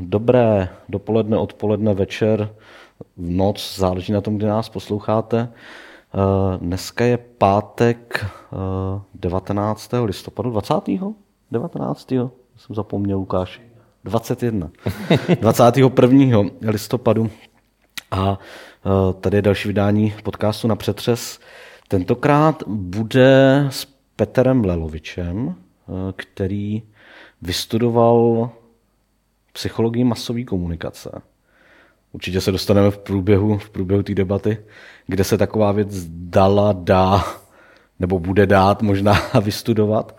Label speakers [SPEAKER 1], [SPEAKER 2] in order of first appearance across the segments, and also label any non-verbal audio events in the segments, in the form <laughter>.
[SPEAKER 1] Dobré dopoledne, odpoledne, večer, v noc, záleží na tom, kde nás posloucháte. Eh, dneska je pátek 19. Eh, listopadu, 20. 19. jsem zapomněl, Lukáš. 21. 21. <laughs> listopadu. A eh, tady je další vydání podcastu na přetřes. Tentokrát bude s Petrem Lelovičem, který vystudoval psychologii masové komunikace. Určitě se dostaneme v průběhu, v průběhu té debaty, kde se taková věc dala, dá, nebo bude dát možná <laughs> vystudovat,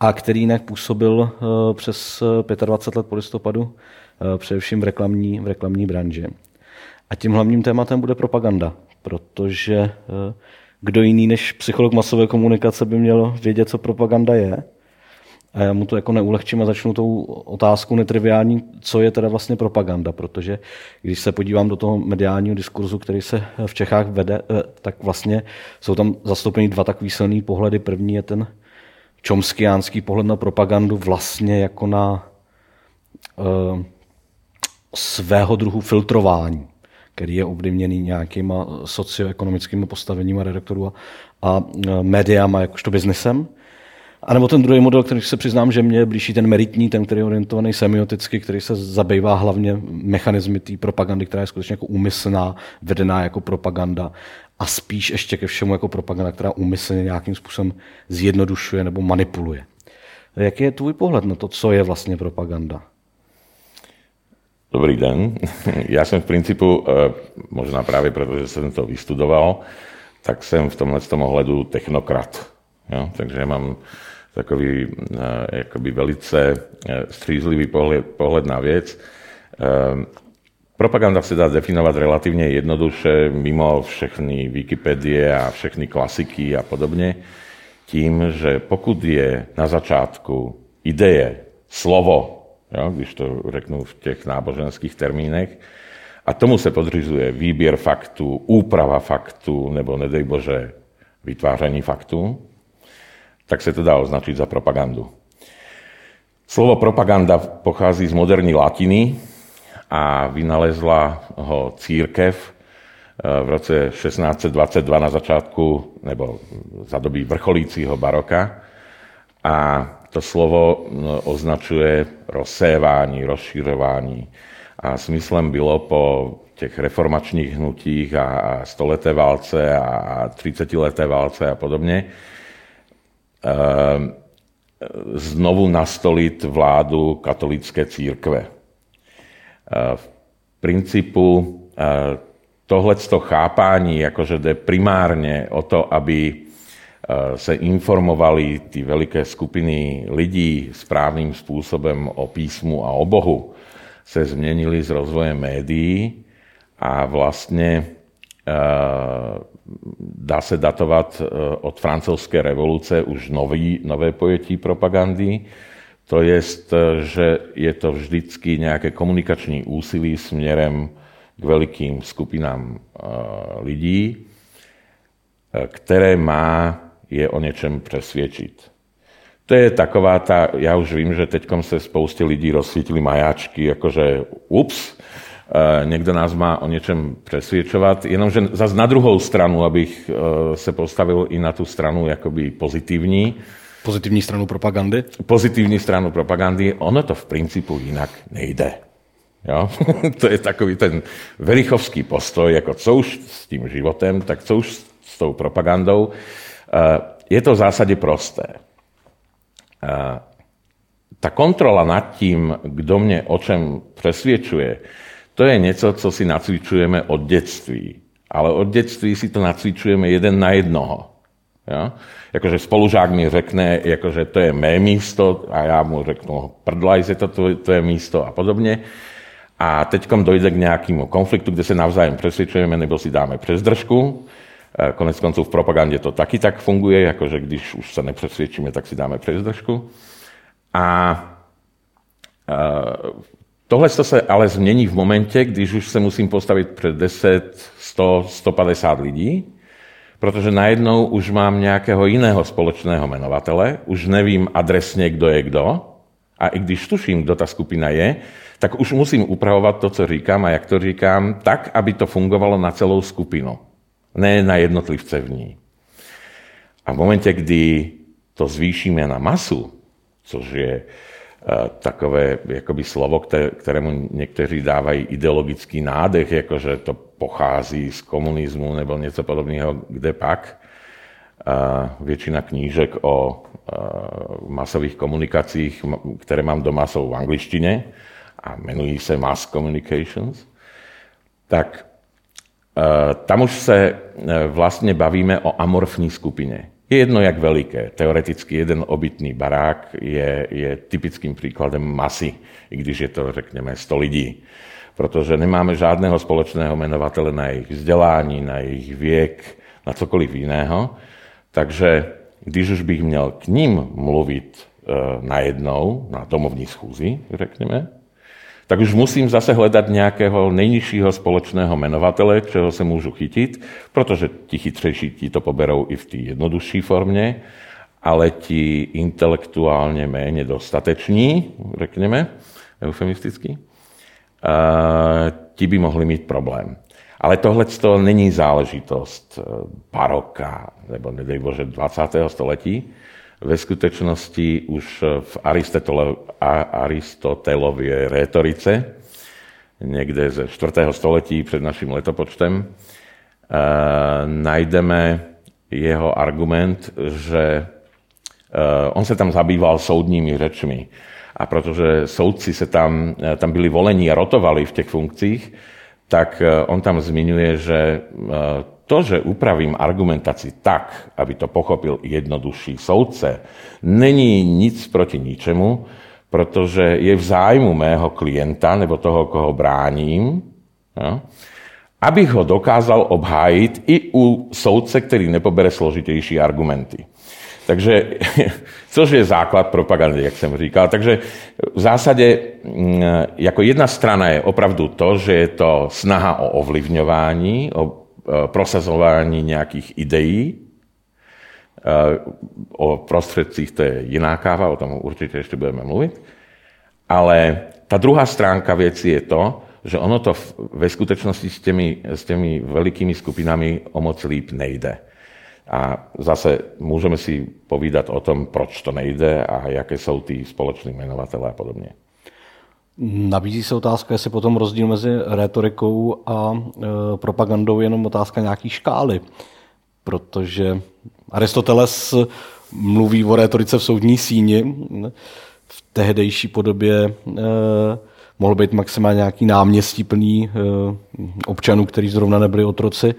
[SPEAKER 1] a který jinak působil eh, přes 25 let po listopadu, eh, především v reklamní, v reklamní branži. A tím hlavním tématem bude propaganda, protože eh, kdo jiný než psycholog masové komunikace by měl vědět, co propaganda je. A já mu to jako neulehčím a začnu tou otázkou netriviální, co je teda vlastně propaganda, protože když se podívám do toho mediálního diskurzu, který se v Čechách vede, eh, tak vlastně jsou tam zastoupeny dva takový silný pohledy. První je ten čomskiánský pohled na propagandu vlastně jako na uh, svého druhu filtrování, který je ovlivněný nějakýma socioekonomickými postaveníma redaktorů a, a eh, médiama jakožto biznesem. A nebo ten druhý model, který se přiznám, že mě je blížší ten meritní, ten, který je orientovaný semioticky, který se zabývá hlavně mechanizmy té propagandy, která je skutečně jako úmyslná, vedená jako propaganda a spíš ještě ke všemu jako propaganda, která úmyslně nějakým způsobem zjednodušuje nebo manipuluje. Jaký je tvůj pohled na to, co je vlastně propaganda?
[SPEAKER 2] Dobrý den. <laughs> Já jsem v principu, eh, možná právě proto, že jsem to vystudoval, tak jsem v tomhle tom ohledu technokrat. Jo? Takže mám takový eh, jakoby velice eh, střízlivý pohled, pohled na věc. Eh, propaganda se dá definovat relativně jednoduše mimo všechny Wikipedie a všechny klasiky a podobně, tím, že pokud je na začátku ideje, slovo, jo, když to řeknu v těch náboženských termínech, a tomu se podřizuje výběr faktů, úprava faktů, nebo nedej Bože, vytváření faktů, tak se to dá označiť za propagandu. Slovo propaganda pochází z moderní latiny a vynalezla ho církev eh, v roce 1622 na začátku, nebo za doby vrcholícího baroka. A to slovo označuje rozsévání, rozširování. A smyslem bylo po těch reformačních hnutích a stoleté válce a 30 leté válce a podobně, znovu nastolit vládu katolické církve. Ehm, v principu ehm, tohleto chápání, jakože jde primárně o to, aby se informovali ty veliké skupiny lidí správným způsobem o písmu a o Bohu, se změnili s rozvojem médií a vlastně dá se datovat eh, od francouzské revoluce už nový, nové pojetí propagandy. To je, eh, že je to vždycky nějaké komunikační úsilí směrem k velikým skupinám eh, lidí, které má je o něčem přesvědčit. To je taková ta, já už vím, že teď se spoustě lidí rozsvítili majáčky, jakože ups, Eh, někdo nás má o něčem přesvědčovat, jenomže zase na druhou stranu, abych eh, se postavil i na tu stranu jakoby pozitivní.
[SPEAKER 1] Pozitivní stranu propagandy?
[SPEAKER 2] Pozitivní stranu propagandy, ono to v principu jinak nejde. Jo? <laughs> to je takový ten verichovský postoj, jako co už s tím životem, tak co už s tou propagandou. Eh, je to v zásadě prosté. Ta kontrola nad tím, kdo mě o čem přesvědčuje, to je něco, co si nacvičujeme od dětství. Ale od dětství si to nacvičujeme jeden na jednoho. Jo? Jakože spolužák mi řekne, jakože to je mé místo a já mu řeknu, prdlaj se to, to, místo a podobně. A teď dojde k nějakému konfliktu, kde se navzájem přesvědčujeme nebo si dáme přes držku. E, konec konců v propagandě to taky tak funguje, jakože když už se nepřesvědčíme, tak si dáme přes držku. A e, Tohle se ale změní v momentě, když už se musím postavit před 10, 100, 150 lidí, protože najednou už mám nějakého jiného společného jmenovatele, už nevím adresně, kdo je kdo, a i když tuším, kdo ta skupina je, tak už musím upravovať to, co říkám a jak to říkám, tak, aby to fungovalo na celou skupinu, ne na jednotlivce v ní. A v momente, kdy to zvýšíme na masu, což je takové jakoby slovo, které, kterému někteří dávají ideologický nádech, jakože to pochází z komunizmu nebo něco podobného, kde pak. Uh, většina knížek o uh, masových komunikacích, které mám doma, jsou v angličtině a jmenují se Mass Communications. Tak tam už se vlastně bavíme o amorfní skupině. Je jedno, jak veliké. Teoreticky jeden obytný barák je, je typickým příkladem masy, i když je to, řekněme, 100 lidí. Protože nemáme žádného společného jmenovatele na jejich vzdělání, na jejich věk, na cokoliv jiného. Takže když už bych měl k ním mluvit e, najednou, na domovní schůzi, řekněme, tak už musím zase hledat nějakého nejnižšího společného jmenovatele, čeho se můžu chytit, protože ti chytřejší ti to poberou i v té jednodušší formě, ale ti intelektuálně méně dostateční, řekněme, eufemisticky, ti by mohli mít problém. Ale tohle to není záležitost eh, baroka, nebo nedej Bože 20. století, ve skutečnosti už v Aristotelově rétorice, někde ze 4. století před naším letopočtem, eh, najdeme jeho argument, že eh, on se tam zabýval soudními řečmi. A protože soudci se tam, eh, tam byli volení a rotovali v těch funkcích, tak on tam zmiňuje, že to, že upravím argumentaci tak, aby to pochopil jednodušší soudce, není nic proti ničemu, protože je v zájmu mého klienta nebo toho, koho bráním, jo, abych ho dokázal obhájit i u soudce, který nepobere složitější argumenty. Takže, <laughs> což je základ propagandy, jak jsem říkal. Takže v zásadě mm, jako jedna strana je opravdu to, že je to snaha o ovlivňování, o Eh, prosazování nějakých ideí. Eh, o prostředcích to je jiná káva, o tom určitě ještě budeme mluvit. Ale ta druhá stránka věci je to, že ono to ve skutečnosti s těmi, s těmi velikými skupinami o moc líp nejde. A zase můžeme si povídat o tom, proč to nejde a jaké jsou ty společné jmenovatele a podobně.
[SPEAKER 1] Nabízí se otázka, jestli potom rozdíl mezi retorikou a e, propagandou je jenom otázka nějaký škály. Protože Aristoteles mluví o retorice v soudní síni. V tehdejší podobě e, mohl být maximálně nějaký náměstí plný e, občanů, kteří zrovna nebyli otroci.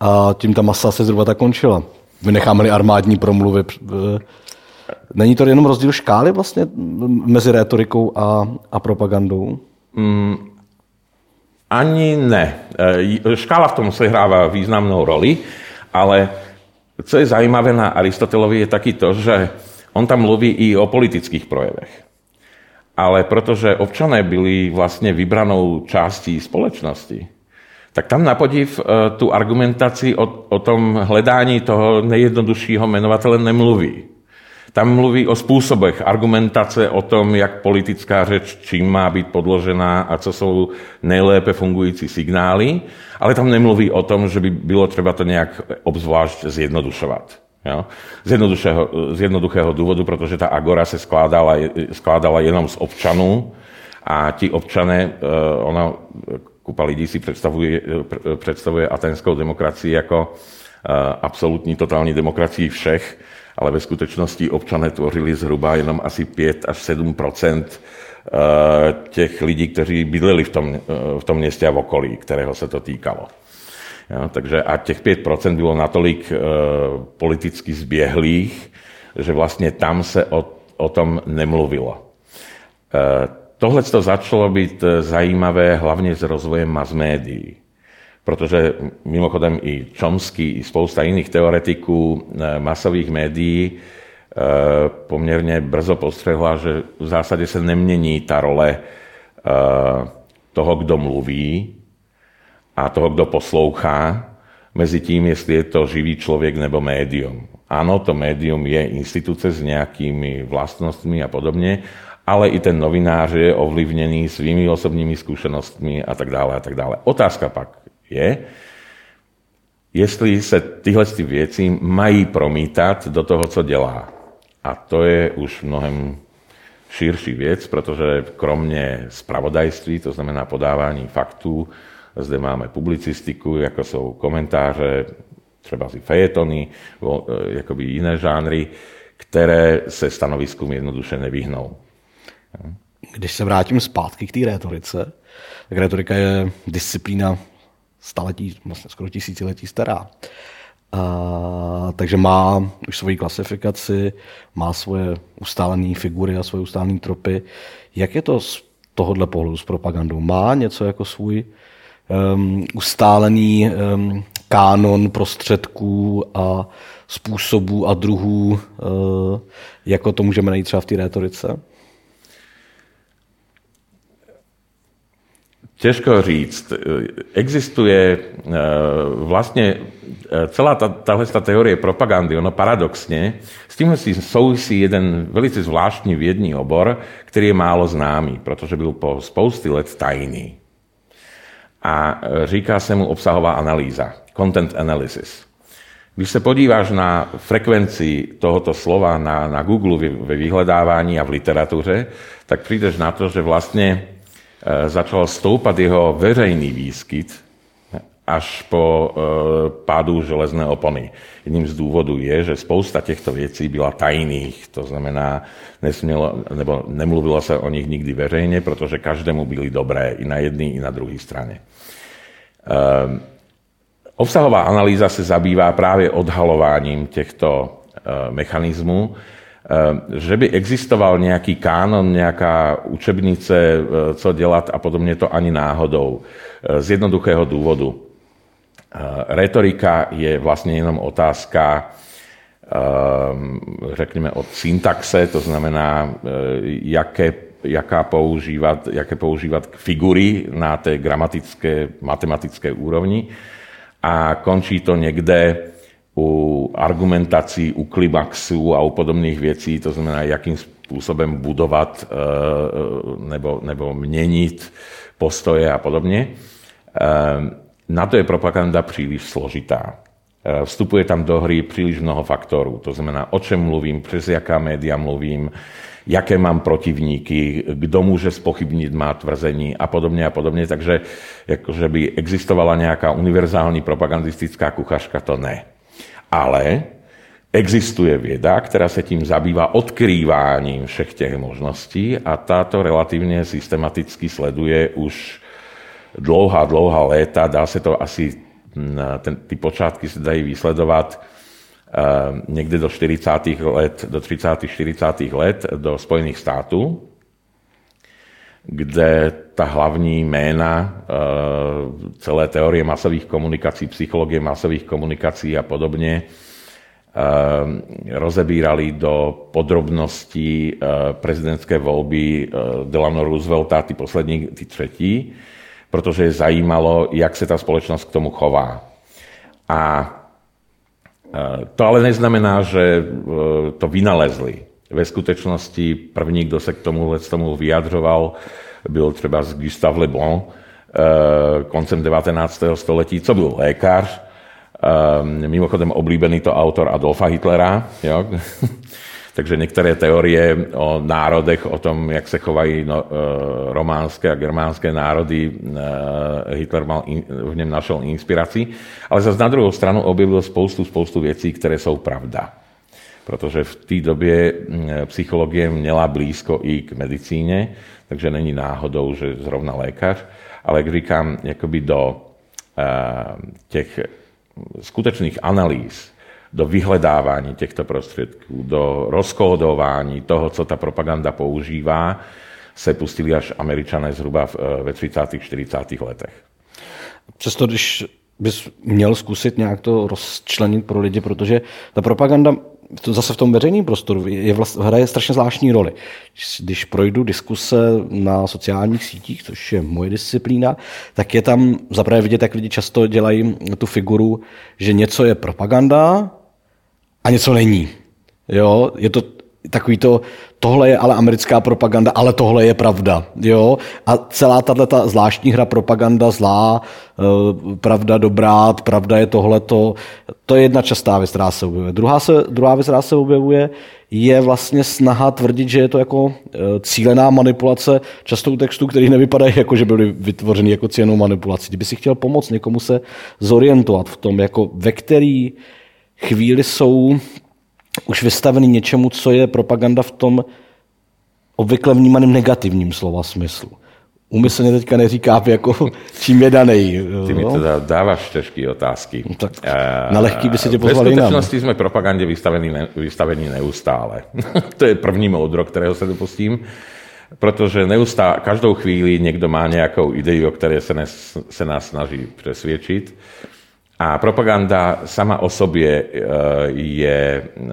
[SPEAKER 1] A tím ta masa se zhruba tak končila. Vynecháme-li armádní promluvy e, Není to jenom rozdíl škály vlastně mezi retorikou a, a propagandou? Mm,
[SPEAKER 2] ani ne. E, škála v tom sehrává významnou roli, ale co je zajímavé na Aristotelovi je taky to, že on tam mluví i o politických projevech. Ale protože občané byli vlastně vybranou částí společnosti, tak tam na podiv e, tu argumentaci o, o tom hledání toho nejjednoduššího jmenovatele nemluví. Tam mluví o způsobech argumentace, o tom, jak politická řeč čím má být podložená a co jsou nejlépe fungující signály, ale tam nemluví o tom, že by bylo třeba to nějak obzvlášť zjednodušovat. Jo? Z, jednoduchého, z jednoduchého důvodu, protože ta agora se skládala, skládala jenom z občanů a ti občané, eh, ona, kupa lidí si představuje, představuje atenskou demokracii jako eh, absolutní totální demokracii všech, ale ve skutečnosti občané tvořili zhruba jenom asi 5 až 7 eh, těch lidí, kteří bydleli v tom, eh, v tom městě a v okolí, kterého se to týkalo. Jo, takže a těch 5% bylo natolik uh, politicky zběhlých, že vlastně tam se o, o tom nemluvilo. Tohle to začalo být zajímavé hlavně s rozvojem mass médií protože mimochodem i Chomsky, i spousta jiných teoretiků eh, masových médií eh, poměrně brzo postřehla, že v zásadě se nemění ta role eh, toho, kdo mluví a toho, kdo poslouchá, mezi tím, jestli je to živý člověk nebo médium. Ano, to médium je instituce s nějakými vlastnostmi a podobně, ale i ten novinár je ovlivnený svými osobnými skúsenostmi a tak dále a tak dále. Otázka pak je, jestli se tyhle věci mají promítať do toho, co dělá. A to je už mnohem širší věc, protože kromně spravodajství, to znamená podávání faktů, zde máme publicistiku, jako jsou komentáře, třeba si fejetony, jakoby jiné žánry, které se stanoviskům jednoduše nevyhnou.
[SPEAKER 1] Když se vrátím zpátky k té rétorice, tak retorika je disciplína staletí, vlastně skoro tisíciletí stará. A, takže má už svoji klasifikaci, má svoje ustálené figury a svoje ustálené tropy. Jak je to z tohohle pohledu s propagandou? Má něco jako svůj um, ustálený um, kánon prostředků a způsobů a druhů, uh, jako to můžeme najít třeba v té rétorice?
[SPEAKER 2] Ťažko říct. Existuje vlastne celá tá, táhle teórie propagandy, ono paradoxne, s tím si souvisí jeden velice zvláštní vědní obor, který je málo známý, protože byl po spousty let tajný. A e, říká se mu obsahová analýza, content analysis. Když se podíváš na frekvenci tohoto slova na, na Google ve vyhledávání a v literatuře, tak přijdeš na to, že vlastně Eh, začal stoupat jeho veřejný výskyt až po eh, pádu železné opony. Jedním z důvodů je, že spousta těchto věcí byla tajných, to znamená, nesmělo, nebo nemluvilo se o nich nikdy veřejně, protože každému byly dobré i na jedné, i na druhé straně. Eh, obsahová analýza se zabývá právě odhalováním těchto mechanismů, Ehm, že by existoval nějaký kánon, nějaká učebnice, eh, co dělat a podobně, to ani náhodou. Eh, z jednoduchého důvodu. Eh, retorika je vlastně jenom otázka, ehm, řekněme, od syntaxe, to znamená, jaké, jaká používat, jaké používat figury na té gramatické, matematické úrovni a končí to někde u argumentací, u klimaxu a u podobných věcí, to znamená, jakým způsobem budovat eh, nebo, nebo měnit postoje a podobně. Eh, na to je propaganda příliš složitá. Eh, vstupuje tam do hry příliš mnoho faktorů. To znamená, o čem mluvím, přes jaká média mluvím, jaké mám protivníky, kdo může spochybnit má tvrzení a podobně a podobně. Takže jakože by existovala nějaká univerzální propagandistická kuchařka, to ne. Ale existuje věda, která se tím zabývá odkrýváním všech těch možností a táto relativně systematicky sleduje už dlouhá, dlouhá léta. Dá se to asi, ten, ty počátky se dají vysledovat uh, někde do 40. let, do 30. 40. let do Spojených států, kde ta hlavní jména uh, celé teorie masových komunikací, psychologie masových komunikací a podobně uh, rozebírali do podrobností uh, prezidentské volby Delano Roosevelta, ty poslední, ty třetí, protože je zajímalo, jak se ta společnost k tomu chová. A to ale neznamená, že to vynalezli. Ve skutečnosti první, kdo se k tomu, tomu vyjadřoval, byl třeba Gustave Le Bon eh, koncem 19. století, co byl lékař, eh, mimochodem oblíbený to autor Adolfa Hitlera, jo? <laughs> Takže některé teorie o národech, o tom, jak se chovají no, eh, románské a germánské národy, Hitler mal, v něm našel inspiraci. Ale zase na druhou stranu objevil spoustu, spoustu věcí, které jsou pravda protože v té době psychologie měla blízko i k medicíně, takže není náhodou, že zrovna lékař, ale jak říkám, jakoby do eh, těch skutečných analýz, do vyhledávání těchto prostředků, do rozkódování toho, co ta propaganda používá, se pustili až američané zhruba eh, ve 30. 40. letech.
[SPEAKER 1] Přesto, když bys měl zkusit nějak to rozčlenit pro lidi, protože ta propaganda to zase v tom veřejném prostoru je vlast, hraje strašně zvláštní roli. Když projdu diskuse na sociálních sítích, což je moje disciplína, tak je tam zaprvé vidět, jak lidi často dělají tu figuru, že něco je propaganda a něco není. Jo, je to takový to, tohle je ale americká propaganda, ale tohle je pravda. Jo? A celá tato zvláštní hra propaganda zlá, eh, pravda dobrá, pravda je tohleto, to je jedna častá věc, která se objevuje. Druhá, se, druhá věc, která se objevuje, je vlastně snaha tvrdit, že je to jako eh, cílená manipulace často textů, který nevypadají jako, že byly vytvořeny jako cílenou manipulací. Kdyby si chtěl pomoct někomu se zorientovat v tom, jako ve který chvíli jsou už vystavený něčemu, co je propaganda v tom obvykle vnímaném negativním slova smyslu. Umyslně teďka neříká, jako, <laughs> čím je daný.
[SPEAKER 2] Ty mi teda dáváš těžké otázky. No, tak
[SPEAKER 1] na lehký by si tě pozvali
[SPEAKER 2] jinam. V jsme propagandě vystavení, ne, vystavení neustále. <laughs> to je první moudro, kterého se dopustím. Protože neustále, každou chvíli někdo má nějakou ideu, o které se, nes, se nás snaží přesvědčit. A propaganda sama o sobě eh, je, eh,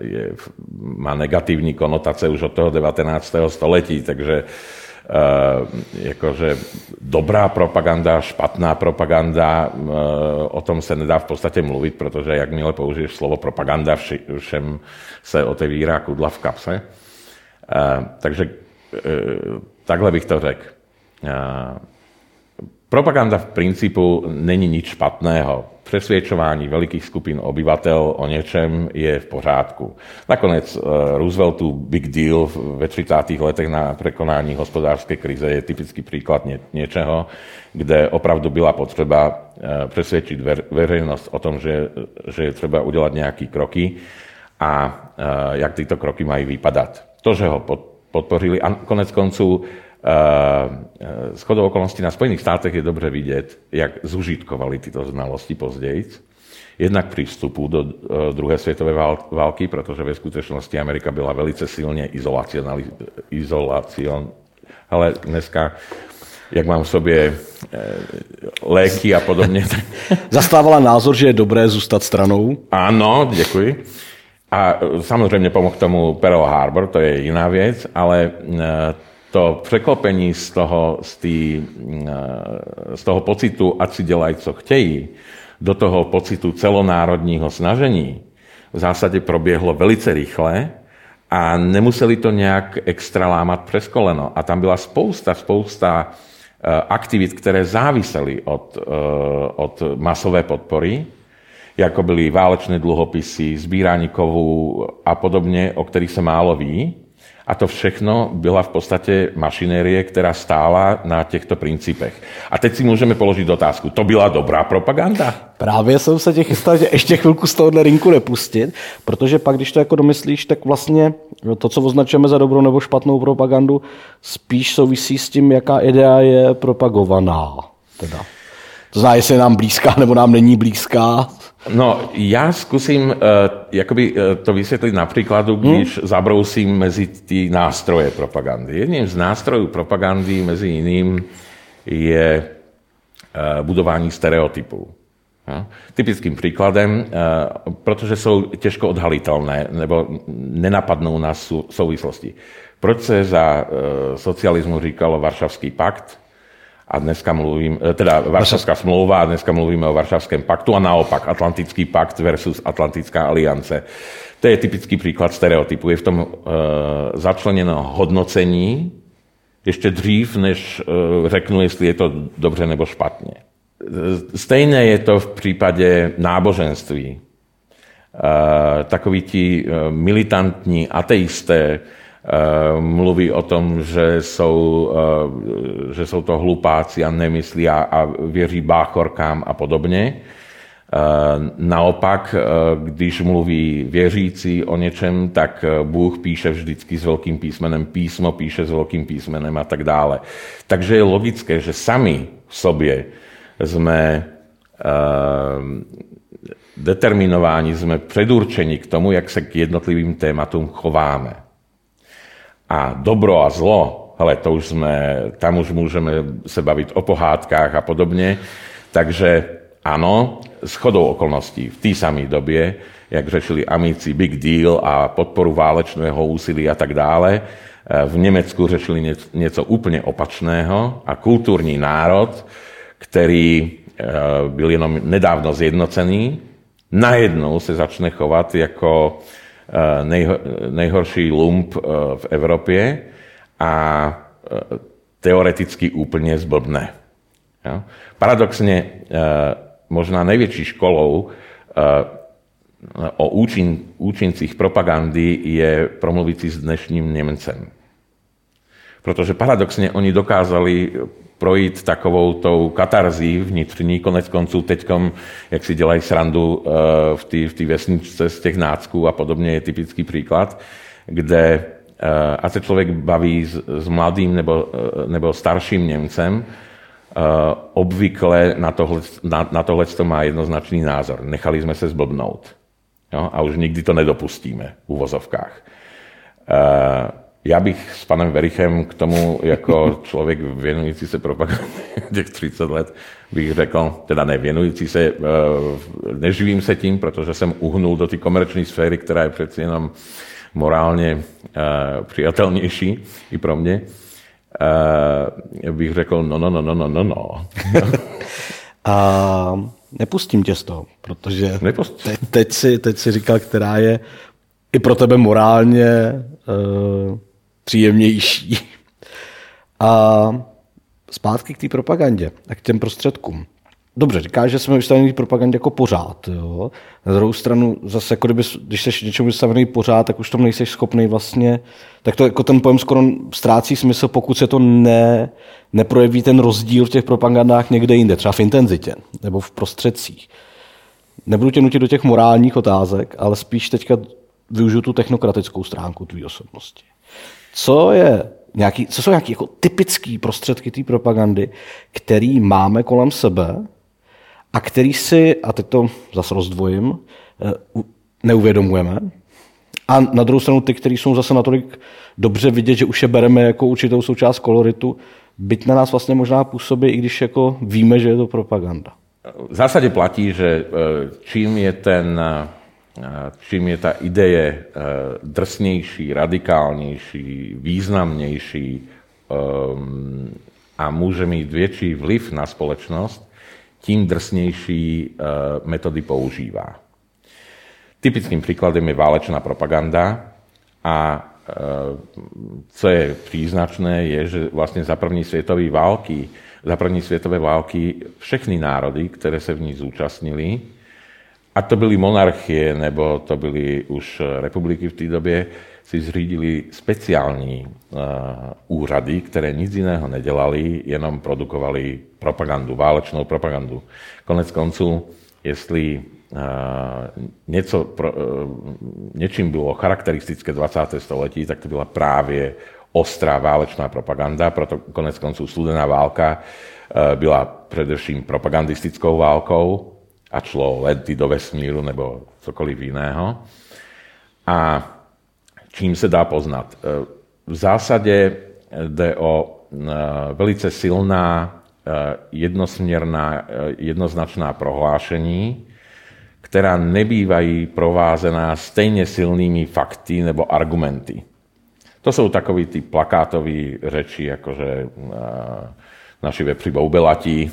[SPEAKER 2] je, má negativní konotace už od toho 19. století, takže jakože dobrá propaganda, špatná propaganda, o tom se nedá v podstatě mluvit, protože jakmile použiješ slovo propaganda, všem se otevírá kudla v kapse. Takže takhle bych to řekl. Propaganda v princípu není nič špatného. Přesvědčování velikých skupin obyvatel o něčem je v pořádku. Nakonec eh, Rooseveltu big deal ve 30. letech na prekonání hospodářské krize je typický příklad ně, něčeho, kde opravdu byla potřeba eh, přesvědčit veřejnost o tom, že, že je třeba udělat nějaké kroky a eh, jak tyto kroky mají vypadat. To, že ho podpořili a konec konců z chodou okolností na Spojených státech je dobře vidět, jak zužitkovali tyto znalosti později. Jednak při vstupu do eh, druhé světové války, protože ve skutečnosti Amerika byla velice silně izolacion, ale dneska jak mám v sobě eh, léky a podobně. <laughs>
[SPEAKER 1] Zastávala názor, že je dobré zůstat stranou?
[SPEAKER 2] Ano, děkuji. A eh, samozřejmě pomohl tomu Pearl Harbor, to je jiná věc, ale to překlopení z toho, z, tý, eh, z toho pocitu, ať si dělají, co chtějí, do toho pocitu celonárodního snažení v zásadě proběhlo velice rychle a nemuseli to nějak extra lámat přes koleno. A tam byla spousta, spousta eh, aktivit, které závisely od, eh, od masové podpory, jako byly válečné dluhopisy, sbírání kovů a podobně, o kterých se málo ví. A to všechno byla v podstatě mašinérie, která stála na těchto principech. A teď si můžeme položit otázku, to byla dobrá propaganda?
[SPEAKER 1] Právě jsem se těch chystal, že ještě chvilku z tohohle rinku nepustit, protože pak, když to jako domyslíš, tak vlastně to, co označujeme za dobrou nebo špatnou propagandu, spíš souvisí s tím, jaká idea je propagovaná. Teda. To znamená, jestli je nám blízká nebo nám není blízká.
[SPEAKER 2] No, já zkusím uh, jakoby, uh, to vysvětlit na příkladu, hm? když hmm? zabrousím mezi ty nástroje propagandy. Jedním z nástrojů propagandy mezi jiným je uh, budování stereotypů. Ja? Typickým příkladem, uh, protože jsou těžko odhalitelné nebo nenapadnou na souvislosti. Proč se za uh, socialismu říkalo Varšavský pakt? A dneska mluvím, e, teda Varšavská smlouva a dneska mluvíme o Varšavském paktu a naopak Atlantický pakt versus Atlantická aliance. To je typický příklad stereotypu. Je v tom uh, začleněno hodnocení ještě dřív, než uh, řeknu, jestli je to dobře nebo špatně. Stejné je to v případě náboženství. Uh, takoví ti uh, militantní ateisté, mluví o tom, že jsou, eh, že jsou to hlupáci a nemyslí a, a věří báchorkám a podobně. Eh, naopak, když mluví věřící o něčem, tak Bůh píše vždycky s velkým písmenem, písmo píše s velkým písmenem a tak dále. Takže je logické, že sami v sobě jsme determinováni, jsme předurčeni k tomu, jak se k jednotlivým tématům chováme a dobro a zlo, ale to už jsme, tam už můžeme se bavit o pohádkách a podobně. Takže ano, s chodou okolností v té samé době, jak řešili amici Big Deal a podporu válečného úsilí a tak dále, v Německu řešili něco úplně opačného a kulturní národ, který eh, byl jenom nedávno zjednocený, najednou se začne chovat jako nejhorší lump v Európe a teoreticky úplne zblbné. Paradoxne, možná najväčší školou o účin, účincích propagandy je promluviť si s dnešným Nemcem. Protože paradoxne oni dokázali projít takovou tou katarzí vnitřní, konec konců teďkom, jak si dělají srandu eh, v té v vesničce z těch nácků a podobně, je typický příklad, kde eh, a se člověk baví s, s mladým nebo, eh, nebo starším Němcem, obvykle na tohle, na, na tohle to má jednoznačný názor. Nechali jsme se zblbnout. Jo? A už nikdy to nedopustíme v uvozovkách. Já bych s panem Verichem k tomu jako člověk věnující se propagandě těch 30 let bych řekl, teda ne věnující se, eh, neživím se tím, protože jsem uhnul do té komerční sféry, která je přeci jenom morálně eh, přijatelnější i pro mě, eh, bych řekl, no, no, no, no, no, no, no. <laughs>
[SPEAKER 1] A nepustím tě z toho, protože te, teď, si, teď si říkal, která je i pro tebe morálně uh, příjemnější. A zpátky k té propagandě a k těm prostředkům. Dobře, říkáš, že jsme vystaveni propagandě jako pořád. Jo? Na druhou stranu, zase, jako kdyby, když jsi něčemu vystavený pořád, tak už tam nejsi schopný vlastně, tak to jako ten pojem skoro ztrácí smysl, pokud se to ne, neprojeví ten rozdíl v těch propagandách někde jinde, třeba v intenzitě nebo v prostředcích. Nebudu tě nutit do těch morálních otázek, ale spíš teďka využiju tu technokratickou stránku tvý osobnosti co, je nějaký, co jsou nějaké jako typické prostředky té propagandy, který máme kolem sebe a který si, a teď to zase rozdvojím, eh, neuvědomujeme. A na druhou stranu ty, které jsou zase natolik dobře vidět, že už je bereme jako určitou součást koloritu, byť na nás vlastně možná působí, i když jako víme, že je to propaganda.
[SPEAKER 2] V zásade platí, že eh, čím je ten čím je tá ideje e, drsnejší, radikálnejší, významnejší a môže mít väčší vliv na spoločnosť, tím drsnejší e, metody používá. Typickým príkladem je válečná propaganda a e, co je príznačné, je, že vlastne za první světové války, za první světové války všechny národy, které se v ní zúčastnili, a to byly monarchie, nebo to byly už republiky v té době, si zřídili speciální uh, úřady, které nic jiného nedělali, jenom produkovali propagandu, válečnou propagandu. Konec konců, jestli uh, něco pro, uh, něčím bylo charakteristické 20. století, tak to byla právě ostrá válečná propaganda, proto konec konců studená válka byla především propagandistickou válkou, a šlo lety do vesmíru nebo cokoliv jiného. A čím se dá poznat? E, v zásadě jde o e, velice silná, e, jednosměrná, jednoznačná prohlášení, která nebývají provázená stejně silnými fakty nebo argumenty. To jsou takový ty plakátové řeči, jakože naši vepři boubelatí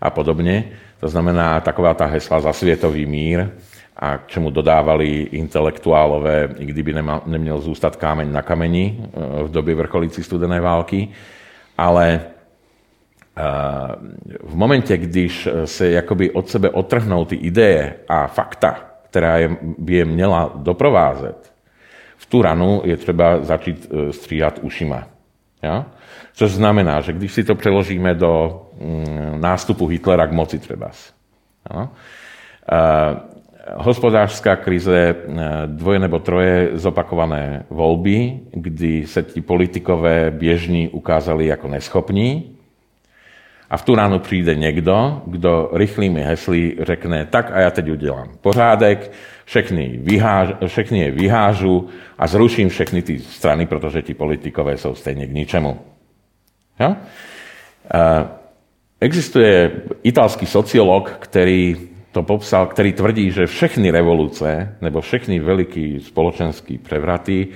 [SPEAKER 2] a podobně. To znamená taková tá hesla za světový mír, a k čemu dodávali intelektuálové, i kdyby nemal, neměl zůstat kámeň na kameni eh, v době vrcholící studené války, ale eh, v momente, když se jakoby od sebe otrhnou ty ideje a fakta, která by je měla doprovázet, v tu ranu je třeba začít eh, stříhat ušima. Ja? Což znamená, že když si to přeložíme do mm, nástupu Hitlera k moci třeba. No? hospodářská krize, e, dvoje nebo troje zopakované volby, kdy se ti politikové běžní ukázali jako neschopní a v tu ránu přijde někdo, kdo rychlými hesly řekne, tak a já teď udělám pořádek, všechny, vyháž, všechny je vyhážu a zruším všechny ty strany, protože ti politikové jsou stejně k ničemu. Ja? Existuje italský sociolog, který to popsal, který tvrdí, že všechny revoluce nebo všechny veliké spoločenské prevraty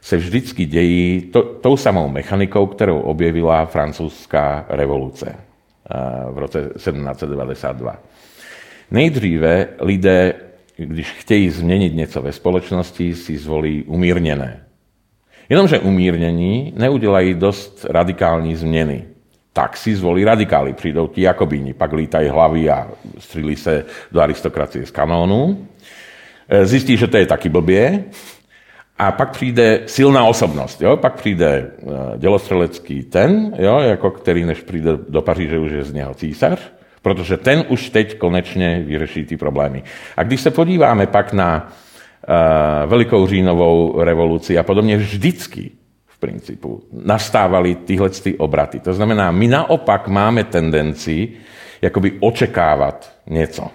[SPEAKER 2] se vždycky dějí to, tou samou mechanikou, kterou objevila francouzská revoluce v roce 1792. Nejdříve lidé když chtějí změnit něco ve společnosti, si zvolí umírněné. Jenomže umírnění neudělají dost radikální změny. Tak si zvolí radikály. Přijdou ti jakobíni, pak lítají hlavy a střílí se do aristokracie z kanónu. E, zjistí, že to je taky blbě. A pak přijde silná osobnost. Jo? Pak přijde e, dělostřelecký ten, jo? Jako který než přijde do Paříže, už je z něho císař protože ten už teď konečně vyřeší ty problémy. A když se podíváme pak na uh, Velikou říjnovou revoluci a podobně, vždycky v principu nastávaly tyhle ty obraty. To znamená, my naopak máme tendenci jakoby očekávat něco.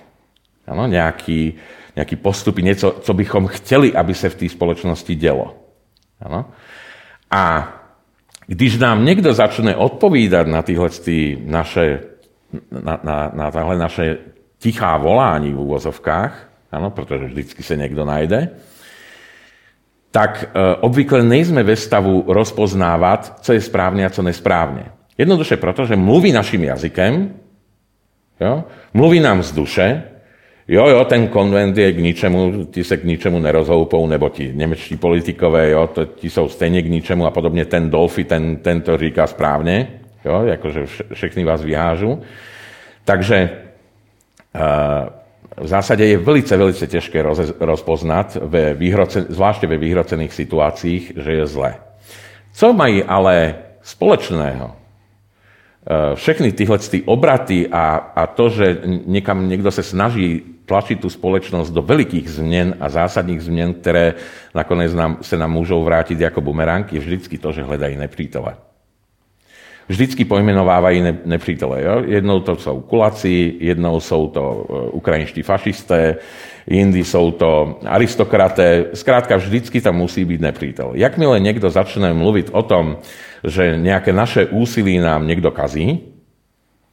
[SPEAKER 2] Ano, nějaký, nějaký postupy, něco, co bychom chtěli, aby se v té společnosti dělo. Ano? A když nám někdo začne odpovídat na tyhle ty naše na, na, na tahle naše tichá volání v úvozovkách, ano, protože vždycky se někdo najde, tak e, obvykle nejsme ve stavu rozpoznávat, co je správně a co nesprávně. Jednoduše proto, že mluví naším jazykem, jo? mluví nám z duše, jo, jo, ten konvent je k ničemu, ti se k ničemu nerozhoupou, nebo ti němečtí politikové, jo, to, ti jsou stejně k ničemu a podobně ten Dolfi, ten, ten to říká správně, jo, jakože všechny vás vyhážu. Takže uh, v zásade je velice, velice ťažké roz, rozpoznať, ve výhroce, zvláště ve vyhrocených situáciích, že je zle. Co mají ale společného? Všechny tyhle ty obraty a, a to, že někam někdo se snaží tlačit tu společnost do velikých změn a zásadních změn, které nakonec nám, se nám můžou vrátit jako bumerang, je vždycky to, že hledají nepřítele vždycky pojmenovávají ne, nepřítele. Jo? Jednou to jsou kulaci, jednou jsou to e, ukrajinští fašisté, jindy jsou to aristokraté. Zkrátka vždycky tam musí být nepřítel. Jakmile někdo začne mluvit o tom, že nějaké naše úsilí nám někdo kazí,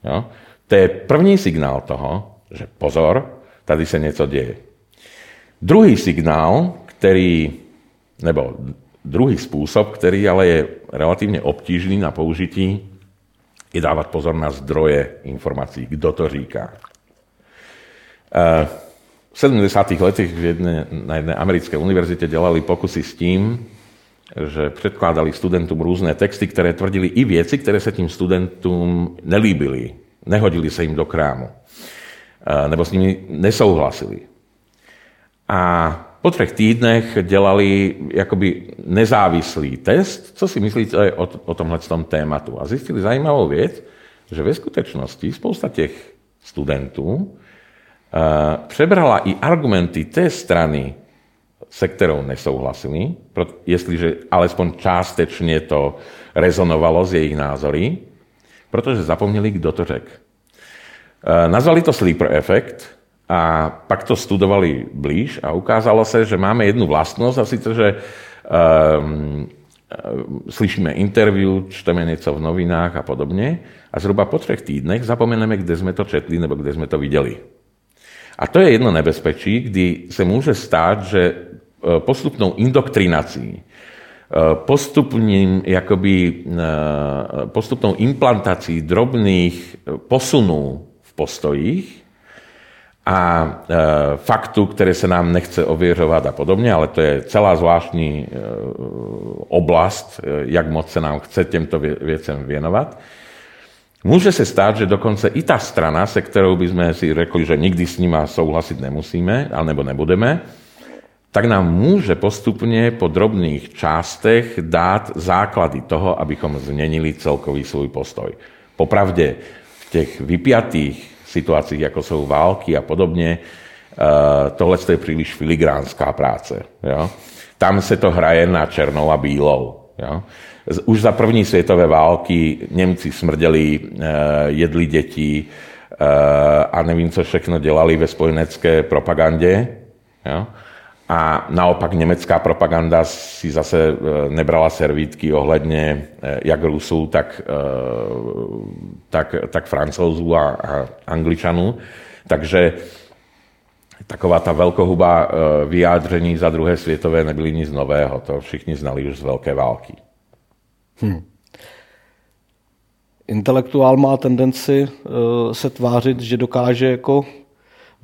[SPEAKER 2] jo? to je první signál toho, že pozor, tady se něco děje. Druhý signál, který, nebo Druhý způsob, který ale je relativně obtížný na použití, je dávat pozor na zdroje informací, kdo to říká. Eh, v 70. letech jedne, na jedné americké univerzitě dělali pokusy s tím, že předkládali studentům různé texty, které tvrdili i věci, které se tím studentům nelíbily, nehodili se jim do krámu, eh, nebo s nimi nesouhlasili. A po třech týdnech dělali jakoby nezávislý test, co si myslíte o, o tomhle tématu. A zjistili zajímavou věc, že ve skutečnosti spousta těch studentů uh, přebrala i argumenty té strany, se kterou nesouhlasili, jestliže alespoň částečně to rezonovalo s jejich názory, protože zapomněli, kdo to řekl. Uh, nazvali to sleeper effect, a pak to studovali blíž a ukázalo se, že máme jednu vlastnosť a sice, že um, slyšíme interview, čteme něco v novinách a podobně a zhruba po třech týdnech zapomeneme, kde jsme to četli nebo kde jsme to viděli. A to je jedno nebezpečí, kdy se může stát, že e, postupnou indoktrinací, e, jakoby, e, postupnou implantací drobných posunů v postojích a e, faktu, které se nám nechce ověřovat a podobně, ale to je celá zvláštní e, oblast, e, jak moc se nám chce těmto věcem věnovat. Může se stát, že dokonce i ta strana, se kterou bychom si řekli, že nikdy s nima souhlasit nemusíme, alebo nebudeme, tak nám může postupně po drobných částech dát základy toho, abychom změnili celkový svůj postoj. Popravdě v těch vypjatých situáciích, jako jsou války a podobně, eh, tohle je příliš filigránská práce. Jo? Tam se to hraje na černou a bílou. Jo? Už za první světové války Němci smrděli, eh, jedli děti eh, a nevím, co všechno dělali ve spojenecké propagandě. Jo? A naopak německá propaganda si zase e, nebrala servítky ohledně e, jak Rusů, tak, e, tak, tak francouzů a, a angličanů. Takže taková ta velkohuba vyjádření za druhé světové nebyly nic nového. To všichni znali už z velké války. Hmm.
[SPEAKER 1] Intelektuál má tendenci se tvářit, že dokáže jako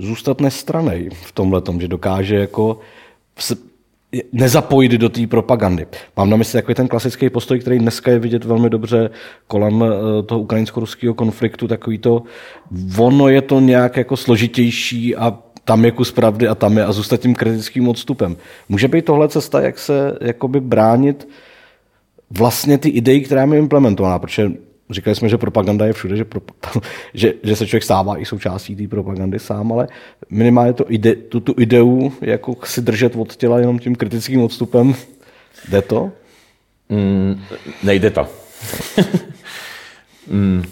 [SPEAKER 1] zůstat nestranej v tomhle že dokáže jako nezapojit do té propagandy. Mám na mysli takový ten klasický postoj, který dneska je vidět velmi dobře kolem eh, toho ukrajinsko-ruského konfliktu, takový to, ono je to nějak jako složitější a tam je kus pravdy a tam je a zůstat tím kritickým odstupem. Může být tohle cesta, jak se jakoby bránit vlastně ty idei, která je implementovaná, protože říkali jsme, že propaganda je všude, že, pro, <laughs> že, že se člověk stává i součástí té propagandy sám, ale minimálně to ide, tu, tu ideu jako si držet od těla jenom tím kritickým odstupem, jde to?
[SPEAKER 2] Mm, nejde to. <laughs> mm.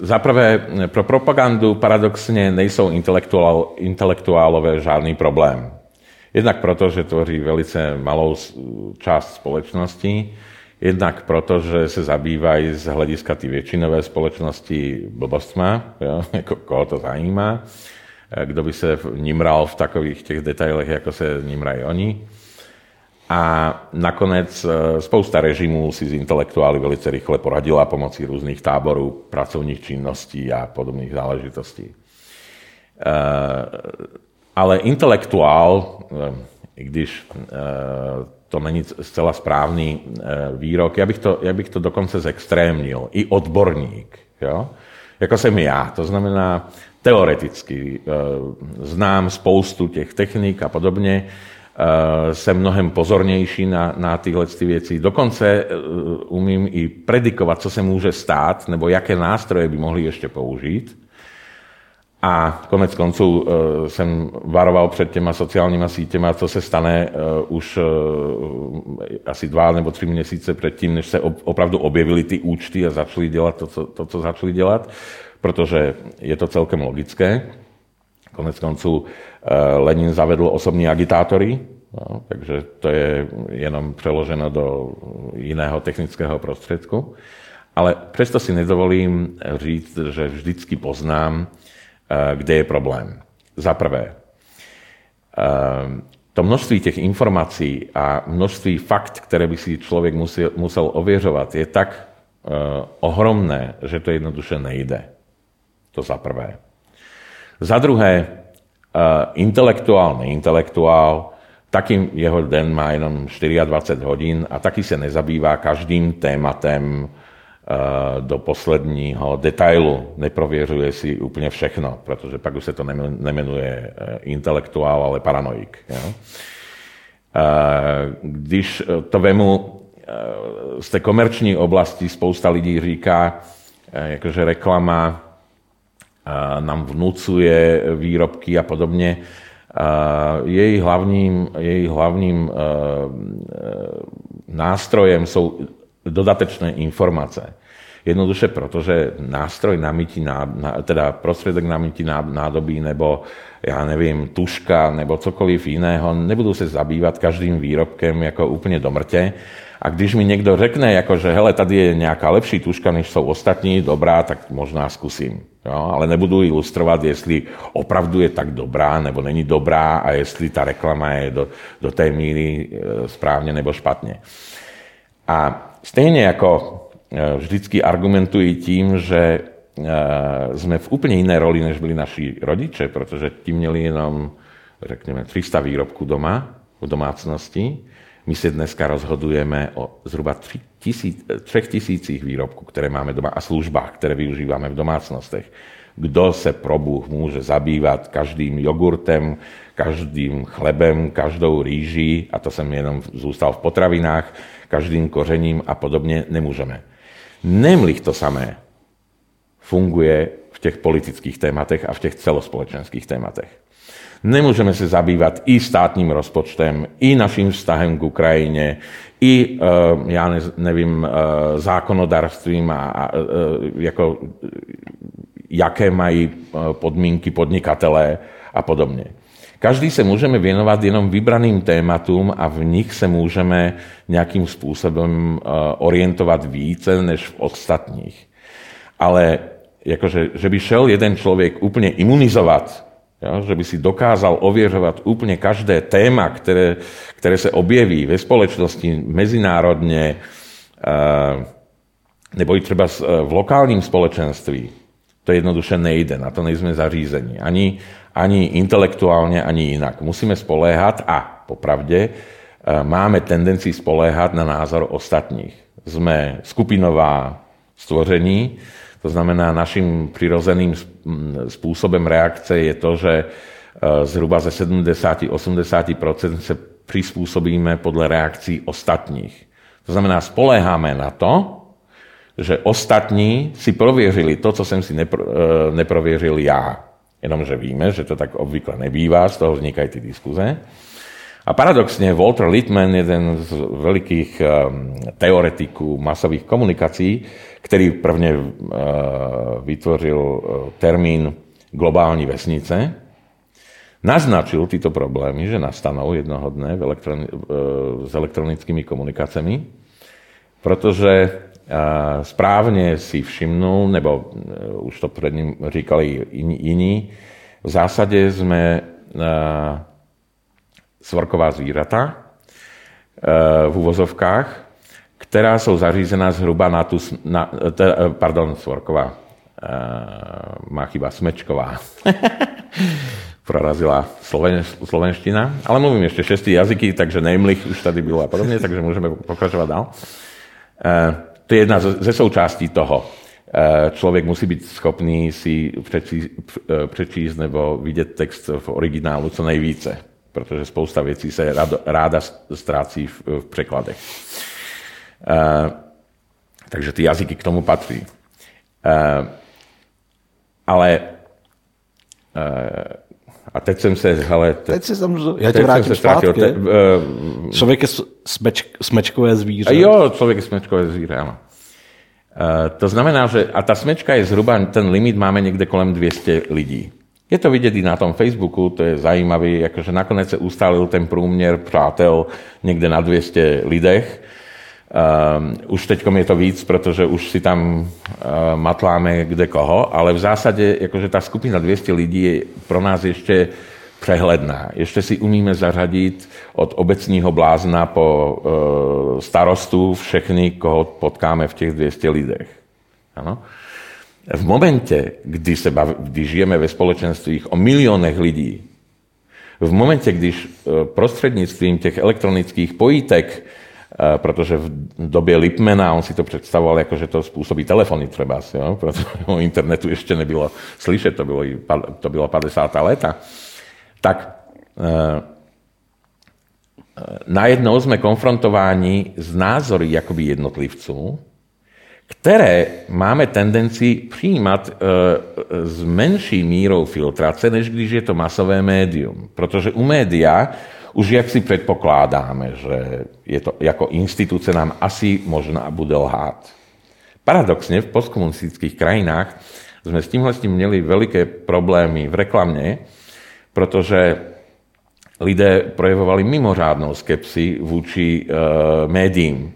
[SPEAKER 2] Zaprvé, pro propagandu paradoxně nejsou intelektuál, intelektuálové žádný problém. Jednak proto, že tvoří velice malou část společnosti, Jednak proto, že se zabývají z hlediska ty většinové společnosti blbostma, jo, <laughs> koho to zajímá, kdo by se nimral v takových těch detailech, jako se nimrají oni. A nakonec e, spousta režimů si z intelektuály velice rychle poradila pomocí různých táborů, pracovních činností a podobných záležitostí. E, ale intelektuál, i když to není zcela správný eh, výrok. Já bych to, já bych to dokonce zextrémnil. I odborník. Jo? Jako jsem já. To znamená, teoreticky eh, znám spoustu těch technik a podobně, eh, jsem mnohem pozornější na, na tyhle ty věci. Dokonce umím i predikovat, co se může stát, nebo jaké nástroje by mohli ještě použít. A konec konců jsem varoval před těma sociálníma sítěma, co se stane uh, už uh, asi dva nebo tři měsíce předtím, než se opravdu objevily ty účty a začali dělat to, co, to, co začali dělat, protože je to celkem logické. Konec konců Lenin zavedl osobní agitátory, no, takže to je jenom přeloženo do jiného technického prostředku. Ale přesto si nedovolím říct, že vždycky poznám, kde je problém. Za prvé, eh, to množství těch informací a množství fakt, které by si člověk musel, musel ověřovat, je tak eh, ohromné, že to jednoduše nejde. To za prvé. Za druhé, intelektuál, neintelektuál, jeho den má jenom 24 hodin a taky se nezabývá každým tématem Eh, do posledního detailu, neprověřuje si úplně všechno, protože pak už se to nemenuje eh, intelektuál, ale paranoik. Jo? Eh, když to vemu z té komerční oblasti, spousta lidí říká, jakože reklama nám vnucuje výrobky a podobně, její hlavním, její hlavním nástrojem jsou dodatečné informace. Jednoduše proto, že nástroj na mytí, teda prostředek na mytí nádobí nebo já nevím, tuška nebo cokoliv jiného, nebudu se zabývat každým výrobkem jako úplně do mrtě. A když mi někdo řekne, jako, že hele, tady je nějaká lepší tuška, než jsou ostatní, dobrá, tak možná zkusím. Jo? Ale nebudu ilustrovat, jestli opravdu je tak dobrá nebo není dobrá a jestli ta reklama je do, do té míry e, správně nebo špatně. A stejně jako e, vždycky argumentují tím, že e, jsme v úplně jiné roli, než byli naši rodiče, protože ti měli jenom, řekněme, 300 výrobků doma, v domácnosti. My se dneska rozhodujeme o zhruba 3 tisících výrobků, které máme doma a službách, které využíváme v domácnostech. Kdo se pro Bůh může zabývat každým jogurtem, každým chlebem, každou rýží, a to jsem jenom zůstal v potravinách, každým kořením a podobně nemůžeme. Nemlich to samé funguje v těch politických tématech a v těch celospolečenských tématech. Nemůžeme se zabývat i státním rozpočtem, i naším vztahem k Ukrajině, i, eh, já nevím, eh, zákonodarstvím a, eh, jako, jaké mají podmínky podnikatelé a podobně. Každý se můžeme věnovat jenom vybraným tématům a v nich se můžeme nějakým způsobem eh, orientovat více než v ostatních. Ale jakože, že by šel jeden člověk úplně imunizovat, jo, že by si dokázal ověřovat úplně každé téma, které, které se objeví ve společnosti mezinárodně, eh, nebo i třeba v lokálním společenství, to To jednoduše nejde, na to nejsme zařízení. Ani, ani intelektuálne, ani inak. Musíme spoléhať a popravde e, máme tendencii spoléhať na názor ostatních. Sme skupinová stvoření, to znamená, našim prirozeným spôsobom reakce je to, že e, zhruba ze 70-80% se prispôsobíme podľa reakcií ostatních. To znamená, spoléháme na to, že ostatní si prověřili to, co jsem si nepro, e, neprověřil já. Jenomže víme, že to tak obvykle nebývá, z toho vznikají ty diskuze. A paradoxne Walter Littman, jeden z veľkých e, teoretiků masových komunikací, ktorý prvne e, vytvoril termín globální vesnice, naznačil tyto problémy, že nastanou jednohodné v elektroni- s elektronickými komunikáciami, protože správne si všimnul, nebo e, už to pred ním říkali iní, v zásade sme e, svorková zvířata e, v úvozovkách, ktorá sú zařízená zhruba na tu, na, pardon, svorková, má chyba smečková. <laughs> Prorazila sloven, slovenština, ale mluvím ešte šestý jazyky, takže Neimlich už tady bylo a podobne, takže môžeme pokračovať dál. To je jedna ze součástí toho. Eh, člověk musí být schopný si přečíst, eh, přečíst nebo vidět text v originálu co nejvíce, protože spousta věcí se ráda ztrácí v, v překladech. Eh, takže ty jazyky k tomu patří. Ale a teď jsem se, hele...
[SPEAKER 1] Te, teď si jsem, já tě vrátím zpátky. Te, uh, člověk je smeč, smečkové zvíře.
[SPEAKER 2] Jo, člověk je smečkové zvíře, ano. Uh, to znamená, že a ta smečka je zhruba, ten limit máme někde kolem 200 lidí. Je to vidět i na tom Facebooku, to je zajímavý, jakože nakonec se ustálil ten průměr přátel někde na 200 lidech. Um, už teď je to víc, protože už si tam uh, matláme kde koho, ale v zásadě jakože ta skupina 200 lidí je pro nás ještě přehledná. Ještě si umíme zařadit od obecního blázna po uh, starostu všechny, koho potkáme v těch 200 lidech. Ano? V momente, kdy, se bav, kdy žijeme ve společenstvích o milionech lidí, v momente, když uh, prostřednictvím těch elektronických pojítek Eh, protože v době Lipmana on si to představoval jako, že to způsobí telefony třeba, jo? protože <laughs> o internetu ještě nebylo slyšet, to bylo, to bylo 50. leta, tak e, najednou jsme konfrontováni s názory jakoby jednotlivců, které máme tendenci přijímat e, s menší mírou filtrace, než když je to masové médium. Protože u média už jak si predpokladáme, že je to, ako institúce nám asi možná bude lhát. Paradoxne v postkomunistických krajinách sme s tímhle s tým měli veľké problémy v reklame, protože lidé projevovali mimořádnou skepsi vůči e, médiím.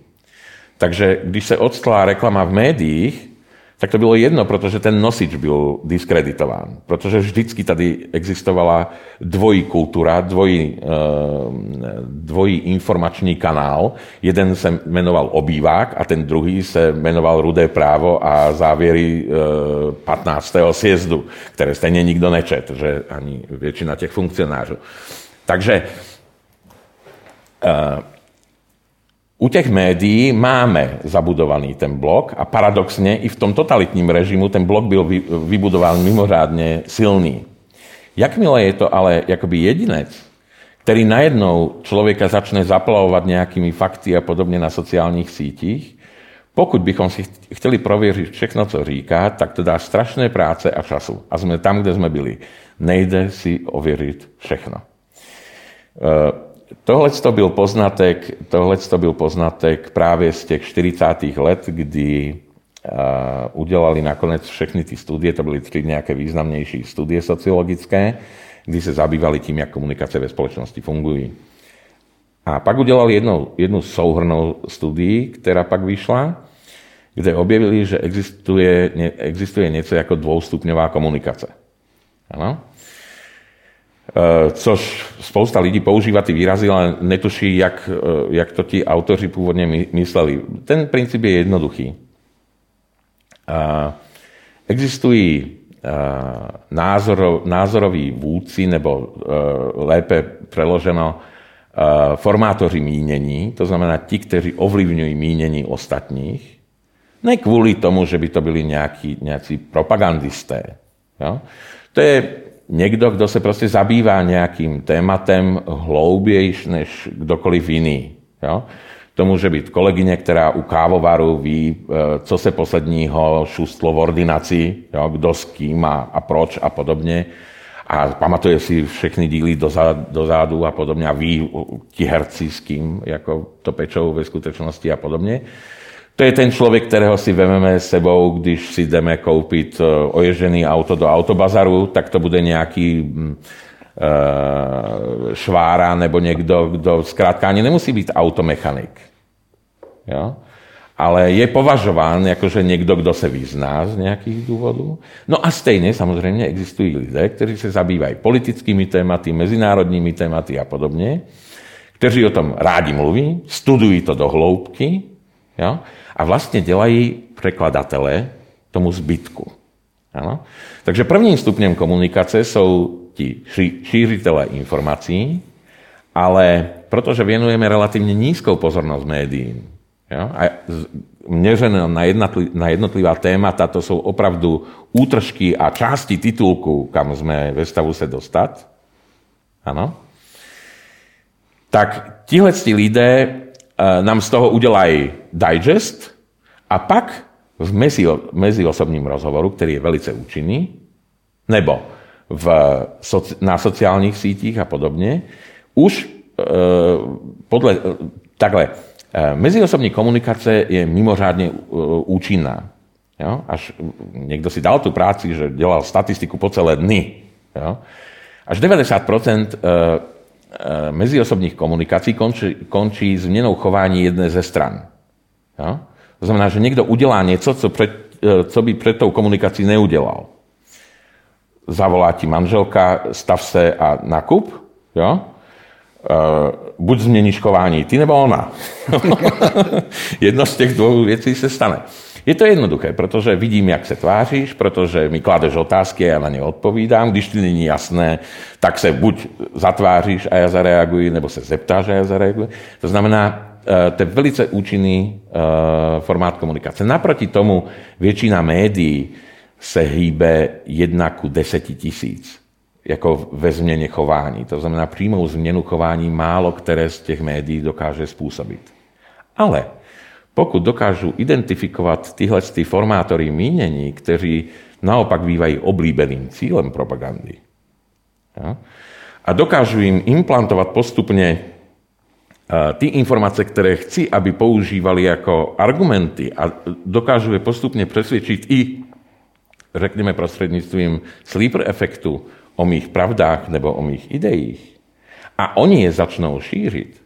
[SPEAKER 2] Takže když se odstlá reklama v médiích, tak to bylo jedno, protože ten nosič byl diskreditován. Protože vždycky tady existovala dvojí kultura, dvojí, eh, dvojí informační kanál. Jeden se jmenoval Obývák a ten druhý se jmenoval Rudé právo a závěry 15. Eh, sjezdu, které stejně nikdo nečet, že ani většina těch funkcionářů. Takže eh, u těch médií máme zabudovaný ten blok a paradoxně i v tom totalitním režimu ten blok byl vybudován mimořádně silný. Jakmile je to ale jakoby jedinec, který najednou člověka začne zaplavovat nějakými fakty a podobně na sociálních sítích, pokud bychom si chtěli prověřit všechno, co říká, tak to dá strašné práce a času. A jsme tam, kde jsme byli. Nejde si ověřit všechno. Uh, Tohle to byl poznatek, tohle to byl poznatek právě z těch 40. let, kdy uh, udělali nakonec všechny ty studie, to byly tři nějaké významnější studie sociologické, kdy se zabývali tím, jak komunikace ve společnosti fungují. A pak udělali jednu, jednu souhrnou studii, která pak vyšla, kde objevili, že existuje, existuje něco jako dvoustupňová komunikace. Ano? Eh, což spousta lidí používá ty výrazy, ale netuší, jak, eh, jak to ti autoři původně mysleli. Ten princip je jednoduchý. Existují názorov, názoroví vůdci, nebo lépe preloženo formátoři mínění, to znamená ti, kteří ovlivňují mínění ostatních, ne kvůli tomu, že by to byli nějaký, nějací propagandisté. Jo? To je někdo, kdo se prostě zabývá nějakým tématem hloubějš než kdokoliv jiný. Jo? To může být kolegyně, která u kávovaru ví, e, co se posledního šustlo v ordinaci, jo? kdo s kým a, a proč a podobně. A pamatuje si všechny díly dozadu a podobně a ví ti herci s kým, jako to pečou ve skutečnosti a podobně. To je ten člověk, kterého si vememe sebou, když si jdeme koupit e, oježený auto do autobazaru, tak to bude nějaký mm, e, švára nebo někdo, kdo zkrátka ani nemusí být automechanik. Jo? Ale je považován jakože někdo, kdo se vyzná z nějakých důvodů. No a stejně samozřejmě existují lidé, kteří se zabývají politickými tématy, mezinárodními tématy a podobně, kteří o tom rádi mluví, studují to do hloubky, jo? A vlastně dělají překladatele tomu zbytku. Ano? Takže prvním stupněm komunikace jsou ti šířitelé informací, ale protože věnujeme relativně nízkou pozornost médiím, jo? a měřené na jednotlivá témata, to jsou opravdu útržky a části titulku, kam jsme ve stavu se dostat, ano? tak tihle lidé Eh, nám z toho udělají digest a pak v meziosobním rozhovoru, který je velice účinný, nebo v, na sociálních sítích a podobně, už e, podle, eh, takhle, e, meziosobní komunikace je mimořádně e, účinná. Jo? Až někdo si dal tu práci, že dělal statistiku po celé dny. Jo? Až 90% e, Eh, meziosobních komunikací končí, končí změnou chování jedné ze stran. Jo? To znamená, že někdo udělá něco, co, před, eh, co by před tou komunikací neudělal. Zavolá ti manželka, stav se a nakup, jo? Uh, buď změníš chování ty nebo ona. <laughs> Jedno z těch dvou věcí se stane. Je to jednoduché, protože vidím, jak se tváříš, protože mi kladeš otázky a já na ně odpovídám. Když ti není jasné, tak se buď zatváříš a já zareaguji, nebo se zeptáš a já zareaguji. To znamená, eh, to je velice účinný eh, formát komunikace. Naproti tomu většina médií se hýbe jedna ku deseti tisíc jako ve změně chování. To znamená, přímou změnu chování málo které z těch médií dokáže způsobit. Ale pokud dokážu identifikovat tyhle ty formátory mínění, kteří naopak bývají oblíbeným cílem propagandy, ja, a dokážu jim implantovat postupně eh, ty informace, které chci, aby používali jako argumenty a dokážu je postupně přesvědčit i, řekněme prostřednictvím sleeper efektu o mých pravdách nebo o mých ideích, a oni je začnou šířit,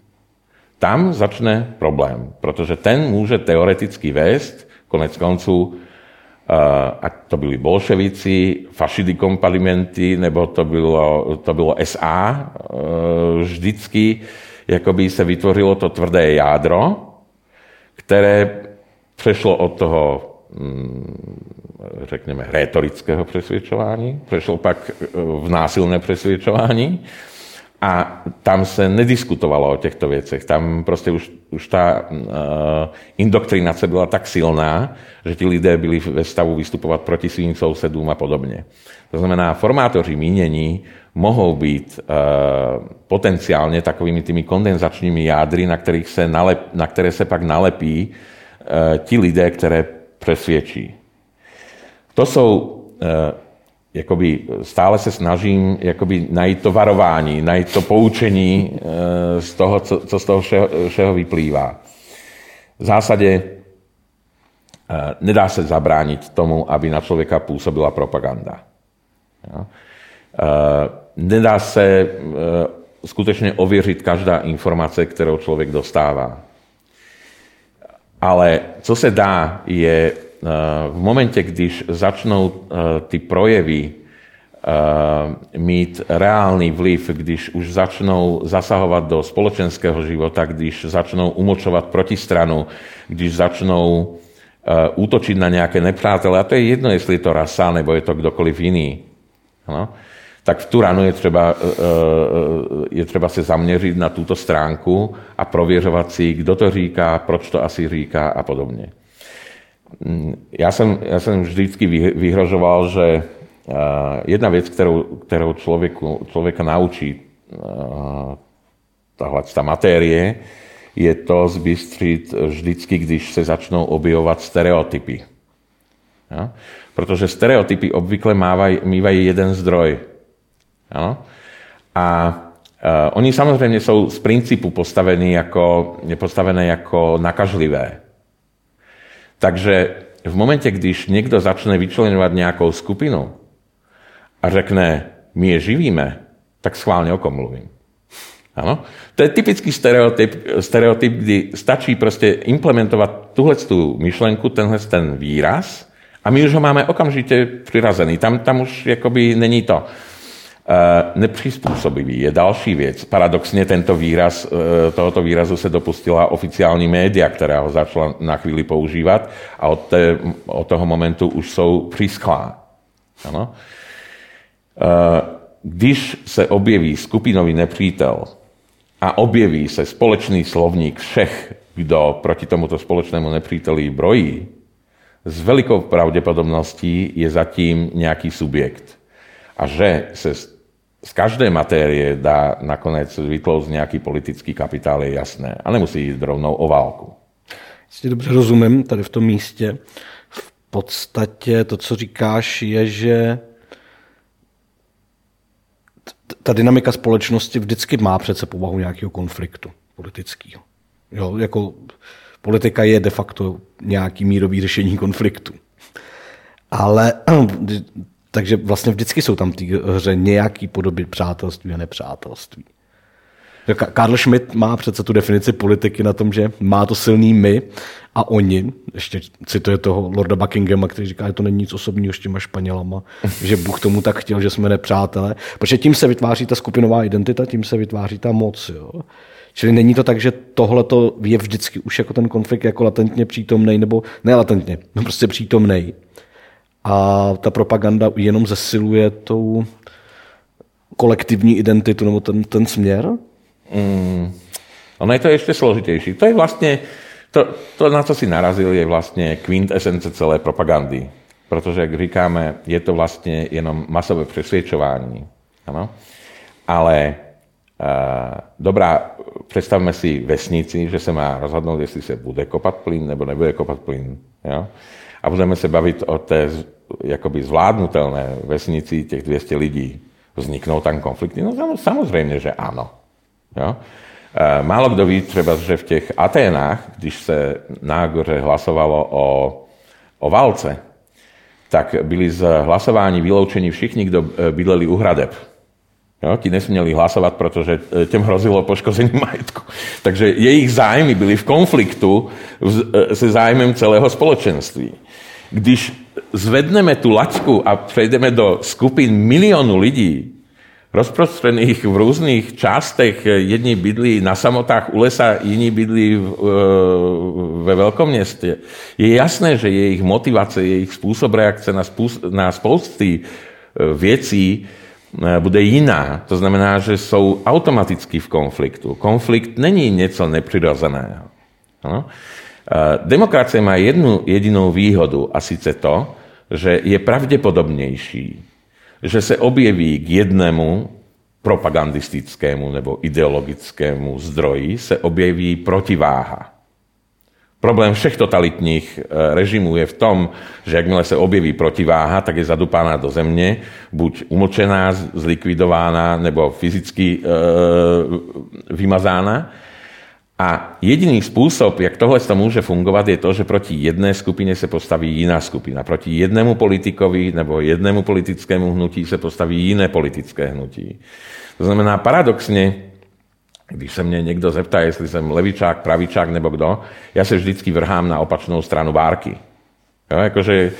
[SPEAKER 2] tam začne problém, protože ten může teoreticky vést, konec konců, eh, ať to byli bolševici, fašidy kompalimenty, nebo to bylo, to bylo SA, eh, vždycky jakoby se vytvořilo to tvrdé jádro, které přešlo od toho mm, řekněme, rétorického přesvědčování, přešlo pak eh, v násilné přesvědčování a tam se nediskutovalo o těchto věcech. Tam prostě už, už ta uh, indoktrinace byla tak silná, že ti lidé byli ve stavu vystupovat proti svým sousedům a podobně. To znamená, formátoři mínění mohou být uh, potenciálně takovými tými kondenzačními jádry, na, kterých se nalep, na které se pak nalepí uh, ti lidé, které přesvědčí. To jsou uh, jakoby stále se snažím jakoby najít to varování, najít to poučení eh, z toho, co, co z toho všeho, všeho vyplývá. V zásadě eh, nedá se zabránit tomu, aby na člověka působila propaganda. Eh, nedá se skutečně ověřit každá informace, kterou člověk dostává. Ale co se dá, je v momente, když začnou eh, ty projevy eh, mít reálný vliv, když už začnou zasahovat do společenského života, když začnou umočovat protistranu, když začnou útočiť na nejaké nepřátele. A to je jedno, jestli je to rasa, nebo je to kdokoliv jiný. Ano? Tak v tu ránu je třeba, je třeba se zaměřit na tuto stránku a prověřovat si, kdo to říká, proč to asi říká a podobně. Já jsem, já jsem vždycky vyhrožoval, že jedna věc, kterou, kterou člověku, člověka naučí tahle ta matérie, je to zbystřit vždycky, když se začnou objevovat stereotypy. Ja? Protože stereotypy obvykle mávaj, mývají jeden zdroj. Ja? A uh, oni samozřejmě jsou z principu postavení jako, postavené jako nakažlivé. Takže v momente, když někdo začne vyčlenovat nějakou skupinu a řekne, my je živíme, tak schválně o kom mluvím. Ano? To je typický stereotyp, stereotyp, kdy stačí prostě implementovat tuhle tu myšlenku, tenhle ten výraz a my už ho máme okamžitě přirazený. Tam, tam už jakoby není to. Uh, nepřizpůsobivý je další věc. Paradoxně tento výraz, uh, tohoto výrazu se dopustila oficiální média, která ho začala na chvíli používat a od, té, od toho momentu už jsou přischlá. Ano? Uh, když se objeví skupinový nepřítel, a objeví se společný slovník všech, kdo proti tomuto společnému nepříteli brojí, s velikou pravděpodobností je zatím nějaký subjekt. A že se z každé matérie dá nakonec vytlouzť nějaký politický kapitál, je jasné. A nemusí jít rovnou o válku.
[SPEAKER 1] Jestli dobře rozumím tady v tom místě, v podstatě to, co říkáš, je, že ta dynamika společnosti vždycky má přece povahu nějakého konfliktu politického. Jo, jako politika je de facto nějaký mírový řešení konfliktu. Ale takže vlastně vždycky jsou tam ty hře nějaký podoby přátelství a nepřátelství. Karl Schmidt má přece tu definici politiky na tom, že má to silný my a oni, ještě cituje toho Lorda Buckinghama, který říká, že to není nic osobního s těma Španělama, <laughs> že Bůh tomu tak chtěl, že jsme nepřátelé. Protože tím se vytváří ta skupinová identita, tím se vytváří ta moc. Jo. Čili není to tak, že tohle je vždycky už jako ten konflikt jako latentně přítomný, nebo ne latentně, no prostě přítomný. A ta propaganda jenom zesiluje tou kolektivní identitu nebo ten, ten směr?
[SPEAKER 2] Mm, ono je to ešte složitejší. To je vlastne, to, to, na co si narazil, je vlastne kvintesence celé propagandy. Protože, jak říkáme, je to vlastně jenom masové přesvědčování. Ano? Ale uh, dobrá, představme si vesnici, že se má rozhodnout, jestli se bude kopat plyn nebo nebude kopat plyn. Jo? A budeme se bavit o té jakoby zvládnutelné vesnici těch 200 lidí. Vzniknou tam konflikty? No samozřejmě, že ano. Jo? E, málo kdo ví třeba, že v těch Aténách, když se na Agoře hlasovalo o, o válce, tak byli z hlasování vyloučení všichni, kdo e, bydleli u hradeb. Jo, ti nesměli hlasovat, protože e, těm hrozilo poškození <laughs> majetku. Takže jejich zájmy byly v konfliktu se zájmem celého společenství. Když zvedneme tu laťku a přejdeme do skupin milionu lidí, rozprostrených v různých částech. Jedni bydlí na samotách u lesa, jiní bydlí e, ve velkom městě. Je jasné, že jejich motivace, jejich způsob reakce na, spůsob, na spousty e, věcí e, bude jiná. To znamená, že jsou automaticky v konfliktu. Konflikt není něco nepřirozeného. Ano? Demokracie má jednu jedinou výhodu a sice to, že je pravděpodobnější, že se objeví k jednému propagandistickému nebo ideologickému zdroji se objeví protiváha. Problém všech totalitních eh, režimů je v tom, že jakmile se objeví protiváha, tak je zadupána do země, buď umlčená, zlikvidována nebo fyzicky e, vymazána. A jediný způsob, jak tohle to může fungovat, je to, že proti jedné skupině se postaví jiná skupina. Proti jednému politikovi nebo jednému politickému hnutí se postaví jiné politické hnutí. To znamená, paradoxně, když se mě někdo zeptá, jestli jsem levičák, pravičák nebo kdo, já se vždycky vrhám na opačnou stranu bárky. Jo, jakože e,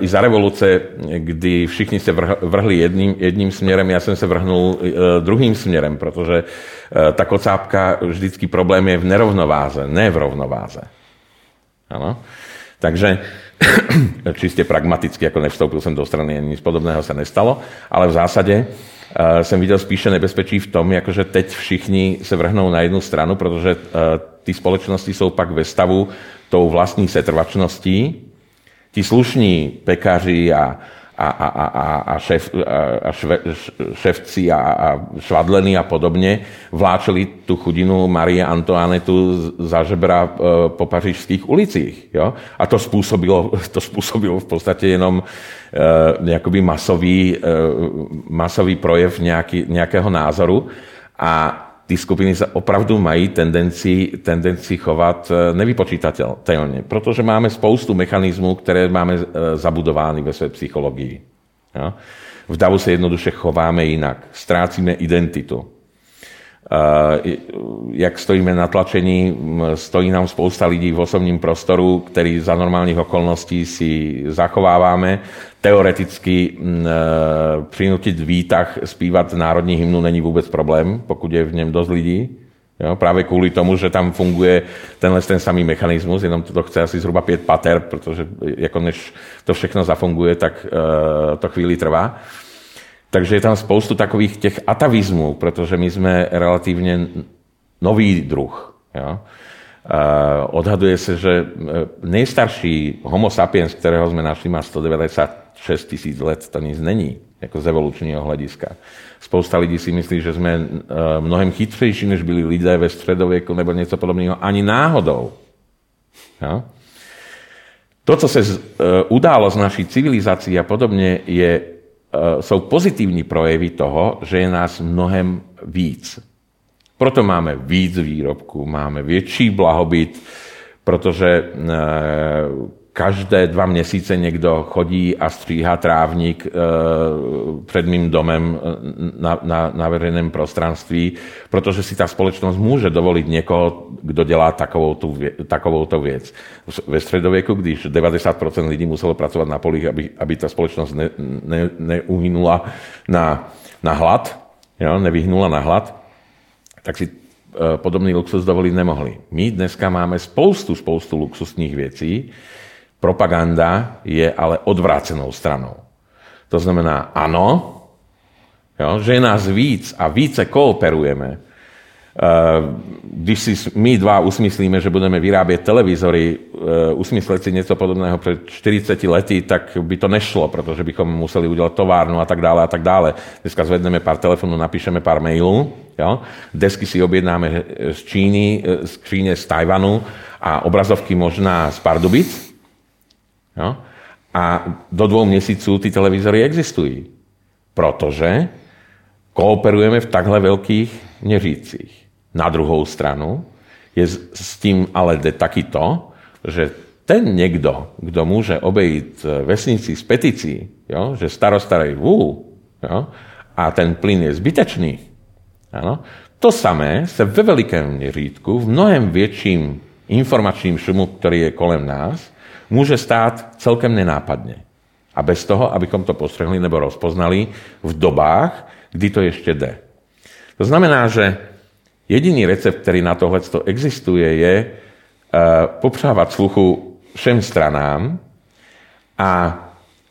[SPEAKER 2] i za revoluce, kdy všichni se vrhli jedným, jedním směrem, já jsem se vrhnul e, druhým směrem, protože e, ta kocápka vždycky problém je v nerovnováze, ne v rovnováze. Ano? Takže <clears throat> čiste pragmaticky, ako nevstoupil som do strany, nic podobného sa nestalo, ale v zásade uh, jsem viděl spíše nebezpečí v tom, jakože teď všichni se vrhnou na jednu stranu, protože uh, ty společnosti jsou pak ve stavu tou vlastní setrvačností. Ti slušní pekaři a a, a, a, a, šef, a šve, ševci a, a švadleny a podobně vláčeli tu chudinu Marie Antoanetu za žebra e, po pařížských ulicích. Jo? A to způsobilo, <laughs> to způsobilo v podstatě jenom uh, masový, uh, masový projev nějaký, nějakého názoru. A ty skupiny sa opravdu mají tendenci, tendenci chovat eh, nevypočítatelně, protože máme spoustu mechanismů, které máme eh, zabudovány ve své psychologii. V davu se jednoduše chováme jinak, ztrácíme identitu. Jak stojíme na tlačení, stojí nám spousta lidí v osobním prostoru, který za normálních okolností si zachováváme. Teoreticky e, přinutit výtah zpívat národní hymnu není vůbec problém, pokud je v něm dost lidí. Jo, právě kvůli tomu, že tam funguje tenhle ten samý mechanismus, jenom to chce asi zhruba pět pater, protože jako než to všechno zafunguje, tak uh, to chvíli trvá. Takže je tam spoustu takových těch atavizmů, protože my jsme relativně nový druh. Jo? Odhaduje se, že e, nejstarší homo sapiens, kterého jsme našli, má 196 tisíc let, to nic není, jako z evolučního hlediska. Spousta lidí si myslí, že jsme e, mnohem chytřejší, než byli lidé ve středověku nebo něco podobného, ani náhodou. Jo? To, co se e, událo z naší civilizací a podobně, je Eh, jsou pozitivní projevy toho, že je nás mnohem víc. Proto máme víc výrobků, máme větší blahobyt, protože eh, každé dva měsíce někdo chodí a stříhá trávník eh, před mým domem eh, na, na, na veřejném prostranství, protože si ta společnost může dovolit někoho, kdo dělá takovou tu, takovou tu věc. Ve středověku, když 90% lidí muselo pracovat na polích, aby, aby ta společnost ne, ne, neuhynula na, na hlad, jo, nevyhnula na hlad, tak si eh, podobný luxus dovolit nemohli. My dneska máme spoustu, spoustu luxusních věcí, Propaganda je ale odvrácenou stranou. To znamená, jo, že nás víc a více kooperujeme. Eh, když si my dva usmyslíme, že budeme vyrábět televizory, eh, usmyslet si něco podobného před 40 lety, tak by to nešlo, protože bychom museli udělat továrnu a tak dále a tak dále. Dneska zvedneme pár telefonů, napíšeme pár mailů, jo? desky si objednáme z Číny, eh, z Číny, z Tajvanu a obrazovky možná z Pardubic, Jo? A do dvou měsíců ty televizory existují, protože kooperujeme v takhle velkých měřících. Na druhou stranu je s tím ale jde taky to, že ten někdo, kdo může obejít vesnici s peticí, jo, že starostarej vů, jo, a ten plyn je zbytečný, ano, to samé se ve velikém měřítku, v mnohem větším informačním šumu, který je kolem nás, může stát celkem nenápadně. A bez toho, abychom to postrehli nebo rozpoznali v dobách, kdy to ještě jde. To znamená, že jediný recept, který na tohle existuje, je uh, popřávat sluchu všem stranám a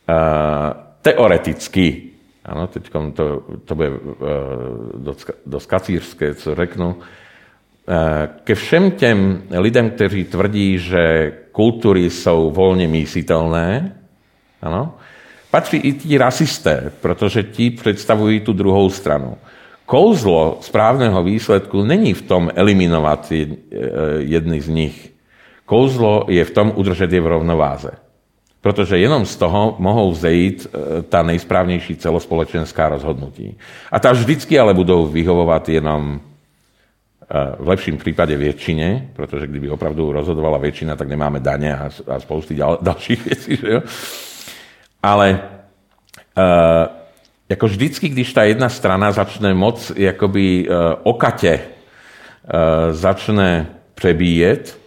[SPEAKER 2] uh, teoreticky, ano, teď to, to bude dost, dost kacířské, co řeknu, ke všem těm lidem, kteří tvrdí, že kultury jsou volně myslitelné, ano, patří i ti rasisté, protože ti představují tu druhou stranu. Kouzlo správného výsledku není v tom eliminovat e, jedny z nich. Kouzlo je v tom udržet je v rovnováze. Protože jenom z toho mohou vzejít e, ta nejsprávnější celospolečenská rozhodnutí. A ta vždycky ale budou vyhovovat jenom v lepším prípade väčšine, protože kdyby opravdu rozhodovala väčšina, tak nemáme dane a, a spousty ďal, <laughs> dalších věcí. Že jo? Ale uh, jako vždycky, když ta jedna strana začne moc jakoby uh, okatě uh, začne přebíjet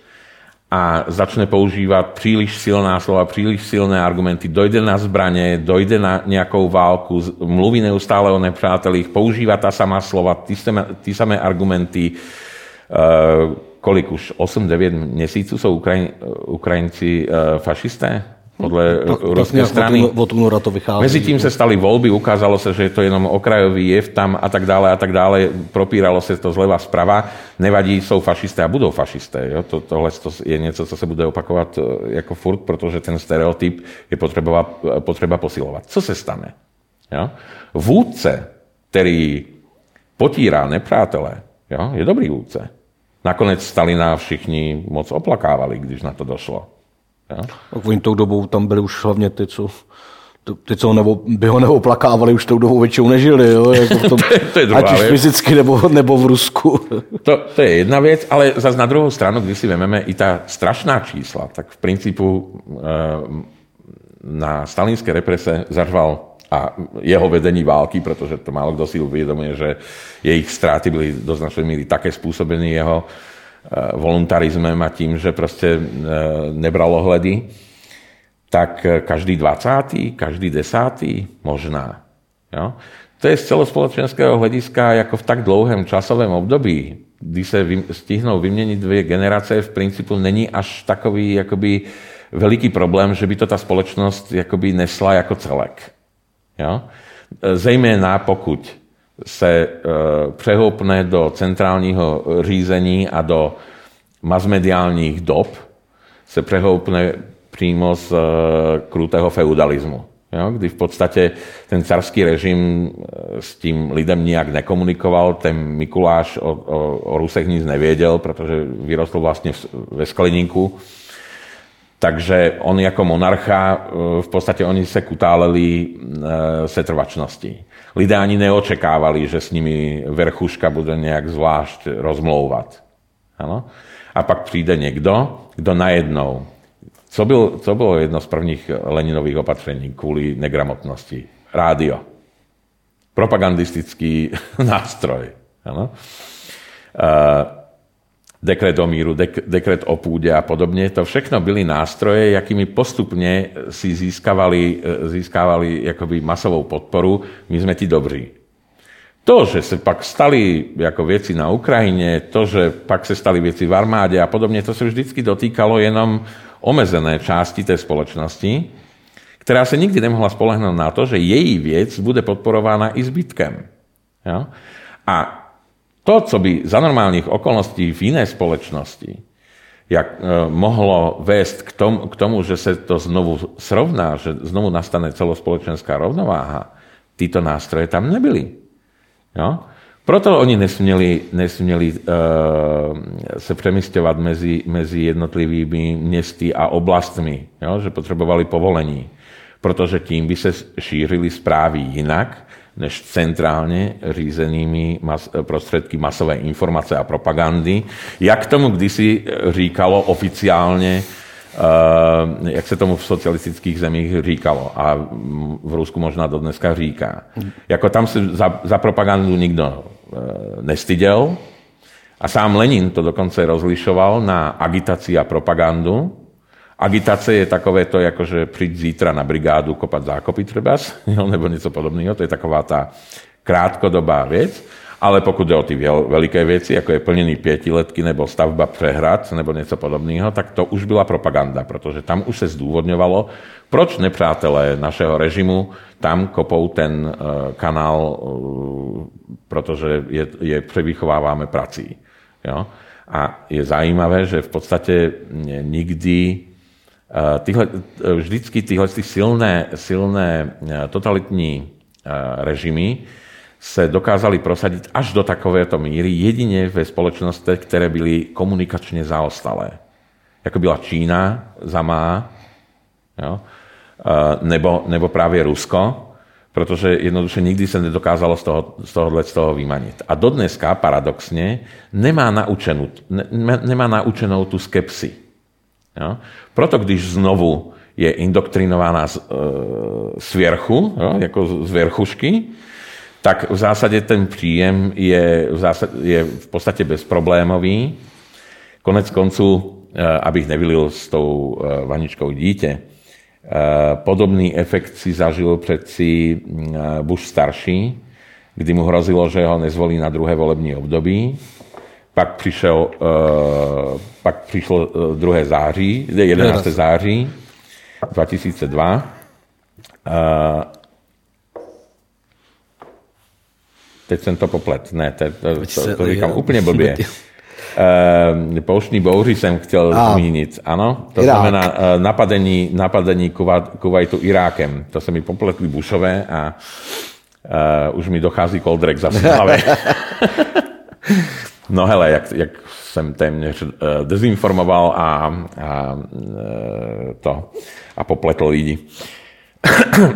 [SPEAKER 2] a začne používat příliš silná slova, příliš silné argumenty, dojde na zbraně, dojde na nějakou válku, mluví neustále o nepřátelích, používá ta samá slova, ty samé argumenty, uh, kolik už 8-9 měsíců jsou Ukrajin, Ukrajinci uh, fašisté? Ruské tak strany.
[SPEAKER 1] Od února to vychází.
[SPEAKER 2] Mezi tím se staly volby, ukázalo se, že je to jenom okrajový jev tam a tak dále a tak dále. Propíralo se to zleva zprava. Nevadí, jsou fašisté a budou fašisté. Jo? To, tohle to je něco, co se bude opakovat e, jako furt, protože ten stereotyp je potřeba, potřeba posilovat. Co se stane? Jo? Vůdce, který potírá nepřátelé, jo? je dobrý vůdce. Nakonec Stalina všichni moc oplakávali, když na to došlo.
[SPEAKER 1] Tak oni tou dobou tam byli už hlavně ty, co ty, co nebo, by ho neoplakávali, už tou dobou většinou nežili. Jo? <laughs> Jako v tom, to, je, to je ať už fyzicky nebo, nebo v Rusku. <laughs>
[SPEAKER 2] to, to je jedna věc, ale zase na druhou stranu, když si vememe i ta strašná čísla, tak v principu e, na stalinské represe zařval a jeho vedení války, protože to málo kdo si uvědomuje, že jejich ztráty byly do značné míry také způsobeny jeho Eh, voluntarizmem a tím, že prostě eh, nebral ohledy, tak eh, každý 20., každý desátý možná. Jo? To je z celospoločenského hlediska jako v tak dlouhém časovém období, kdy se stihnou vyměnit dvě generace, v principu není až takový jakoby veliký problém, že by to ta společnost jakoby nesla jako celek. Jo? Zejména pokud se e, přehoupne do centrálního řízení a do masmediálních dob, se přehoupne přímo z e, krutého feudalismu. Jo, kdy v podstatě ten carský režim e, s tím lidem nijak nekomunikoval, ten Mikuláš o, o, o Rusech nic nevěděl, protože vyrostl vlastně ve skleníku. Takže on jako monarcha, v podstatě oni se kutáleli setrvačnosti lidé ani neočekávali, že s nimi verchuška bude nějak zvlášť rozmlouvat. Ano? A pak přijde někdo, kdo najednou, co, byl, co bylo jedno z prvních Leninových opatření kvůli negramotnosti? Rádio. Propagandistický <laughs> nástroj. Ano? Uh, dekret o míru, dek, dekret o půdě a podobně. To všechno byly nástroje, jakými postupně si získávali, eh, získávali jakoby masovou podporu. My jsme ti dobří. To, že se pak stali jako věci na Ukrajině, to, že pak se stali věci v armádě a podobně, to se vždycky dotýkalo jenom omezené části té společnosti, která se nikdy nemohla spolehnout na to, že její věc bude podporována i zbytkem. Jo? A to, co by za normálních okolností v jiné společnosti jak eh, mohlo vést k tomu, k tomu, že se to znovu srovná, že znovu nastane celospolečenská rovnováha, tyto nástroje tam nebyly. Jo? Proto oni nesměli, nesměli uh, se přemysťovat mezi, mezi jednotlivými městy a oblastmi, jo? že potřebovali povolení, protože tím by se šířily zprávy jinak než centrálně řízenými mas, prostředky masové informace a propagandy. Jak tomu kdysi říkalo oficiálně, Uh, jak se tomu v socialistických zemích říkalo a v Rusku možná do dneska říká. Jako tam se za, za propagandu nikdo uh, nestyděl a sám Lenin to dokonce rozlišoval na agitaci a propagandu Agitace je takové to, jako že přijď zítra na brigádu kopat zákopy třeba, <laughs> nebo něco podobného. To je taková ta krátkodobá věc. Ale pokud jde o ty veliké věci, jako je plněný pětiletky nebo stavba přehrad nebo něco podobného, tak to už byla propaganda, protože tam už se zdůvodňovalo, proč nepřátelé našeho režimu tam kopou ten uh, kanál, uh, protože je, je převychováváme prací. Jo? A je zajímavé, že v podstatě nikdy Eh, vždycky tyhle ty silné, silné eh, totalitní režimy se dokázali prosadit až do takovéto míry jedině ve společnostech, které byly komunikačně zaostalé. Jako byla Čína, zamá, jo? Nebo, nebo právě Rusko, protože jednoduše nikdy se nedokázalo z, toho, z tohohle z toho vymanit. A dodneska paradoxně nemá naučenou, ne, nemá naučenou tu skepsi. Jo? Proto když znovu je indoktrinována z, e, svěrchu, jo? jako z věrchušky, tak v zásadě ten příjem je v, zásad, je v podstatě bezproblémový. Konec konců, e, abych nevylil s tou e, vaničkou dítě, e, podobný efekt si zažil přeci Bush starší, kdy mu hrozilo, že ho nezvolí na druhé volební období pak, přišel, uh, pak přišlo 2. září, 11. září 2002. Uh, teď jsem to poplet, ne, to, to, to, to říkám úplně blbě. Uh, <laughs> pouštní bouři jsem chtěl a. zmínit, ano. To Irák. znamená uh, napadení, napadení Kuwaitu Irákem. To se mi popletli Bushové a uh, už mi dochází koldrek zase v hlavě. <laughs> <laughs> no hele, jak, jak jsem téměř uh, dezinformoval a, a uh, to a popletl lidi. <coughs>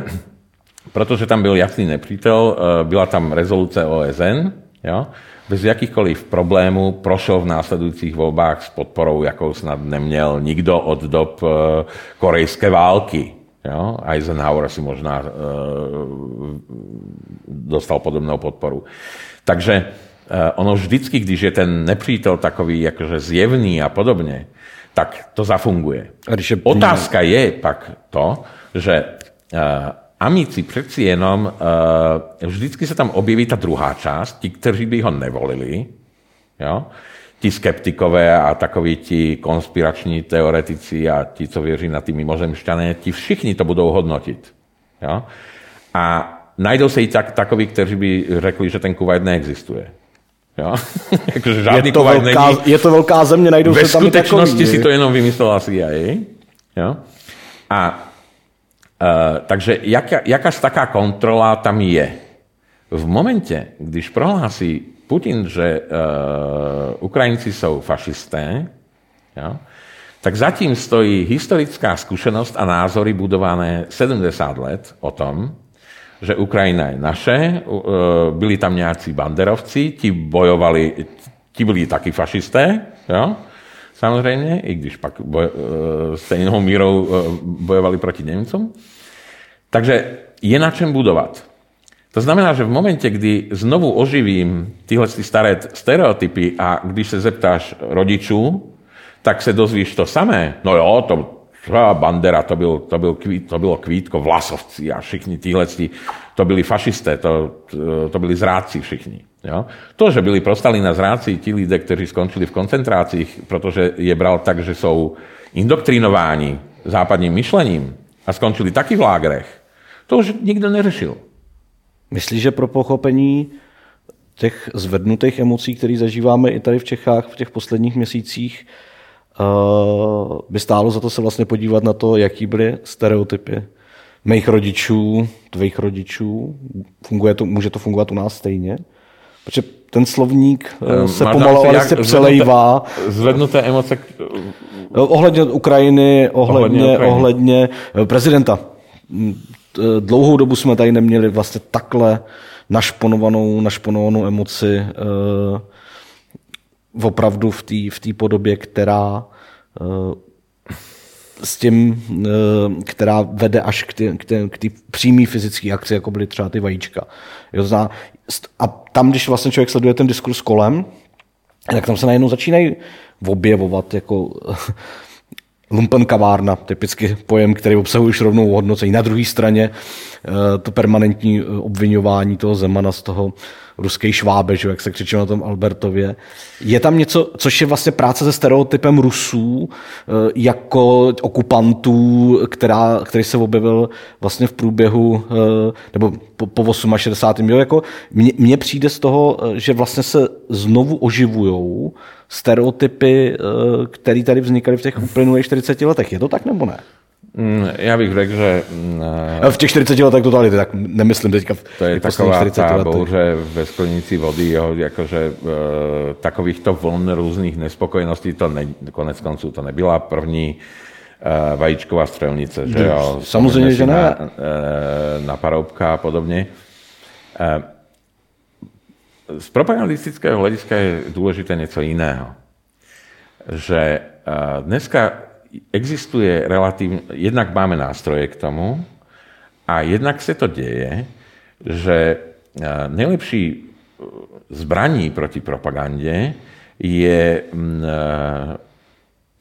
[SPEAKER 2] Protože tam byl jasný nepřítel, uh, byla tam rezoluce OSN, jo, bez jakýchkoliv problémů prošel v následujících volbách s podporou, jakou snad neměl nikdo od dob korejské války. Jo? Eisenhower si možná dostal podobnou podporu. Takže ono vždycky, když je ten nepřítel takový jakože zjevný a podobně, tak to zafunguje. Otázka je pak to, že uh, Amici přeci jenom, uh, vždycky se tam objeví ta druhá část, ti, kteří by ho nevolili, jo? ti skeptikové a takoví ti konspirační teoretici a ti, co věří na ty mimozemšťané, ti všichni to budou hodnotit. Jo? A najdou se i tak, takoví, kteří by řekli, že ten Kuwait neexistuje. <laughs>
[SPEAKER 1] Jakože žádný je, to velká, není. je to velká země, najdou
[SPEAKER 2] Ve se tam skutečnosti si to jenom vymyslela CIA. Jo? A Eh, takže jaká, jakáž taká kontrola tam je? V momente, když prohlásí Putin, že uh, Ukrajinci jsou fašisté, jo, tak zatím stojí historická zkušenost a názory budované 70 let o tom, že Ukrajina je naše, uh, byli tam nějací banderovci, ti bojovali, ti byli taky fašisté, jo, samozřejmě, i když pak boj, uh, stejnou mírou uh, bojovali proti Němcům. Takže je na čem budovat. To znamená, že v momente, kdy znovu oživím tyhle staré stereotypy a když se zeptáš rodičů, tak se dozvíš to samé. No jo, to Bandera, to, byl, to, byl kvít, to bylo Kvítko, Vlasovci a všichni tyhle, to byli fašisté, to, to byli zrádci všichni. Jo? To, že byli pro Stalina zrádci, ti lidé, kteří skončili v koncentrácích, protože je bral tak, že jsou indoktrinováni západním myšlením a skončili taky v lágrech, to už nikdo neřešil.
[SPEAKER 1] Myslíš, že pro pochopení těch zvednutých emocí, které zažíváme i tady v Čechách v těch posledních měsících, by stálo za to se vlastně podívat na to, jaký byly stereotypy mých rodičů, tvých rodičů. Funguje to, může to fungovat u nás stejně? Protože ten slovník um, se pomalu ale se přelejvá.
[SPEAKER 2] Zvednuté emoce.
[SPEAKER 1] Ohledně Ukrajiny, ohledně, ohledně, Ukrajiny. ohledně prezidenta Eh, dlouhou dobu jsme tady neměli vlastně takhle našponovanou, našponovanou emoci opravdu v té v podobě, která uh, s tím, uh, která vede až k té k k přímé fyzické akci, jako byly třeba ty vajíčka. Jo, zná, a tam, když vlastně člověk sleduje ten diskurs kolem, tak tam se najednou začínají objevovat jako lumpen kavárna, typicky pojem, který obsahuje už rovnou hodnocení. Na druhé straně eh, to permanentní eh, obvinování toho Zemana z toho ruský švábe, že, jak se křičí na tom Albertově. Je tam něco, což je vlastně práce se stereotypem Rusů eh, jako okupantů, která, který se objevil vlastně v průběhu, nebo po, po 68. Jo, jako mně přijde z toho, že vlastně se znovu oživujou stereotypy, eh, které tady vznikaly v těch uplynulých 40 letech. Je to tak nebo ne?
[SPEAKER 2] Mm, já bych řekl, že...
[SPEAKER 1] V těch 40 letech totality, tak nemyslím teďka v
[SPEAKER 2] To je taková 40 ta bouře ve sklenici vody, jo, jakože e, takovýchto vln různých nespokojeností, to ne, konec konců to nebyla první e, vajíčková střelnice, že jo?
[SPEAKER 1] Samozřejmě, že ne. Na,
[SPEAKER 2] e, na paroubka a podobně. E, z propagandistického hlediska je dôležité něco jiného. Že dneska existuje relativně, jednak máme nástroje k tomu a jednak se to děje, že nejlepší zbraní proti propagandě je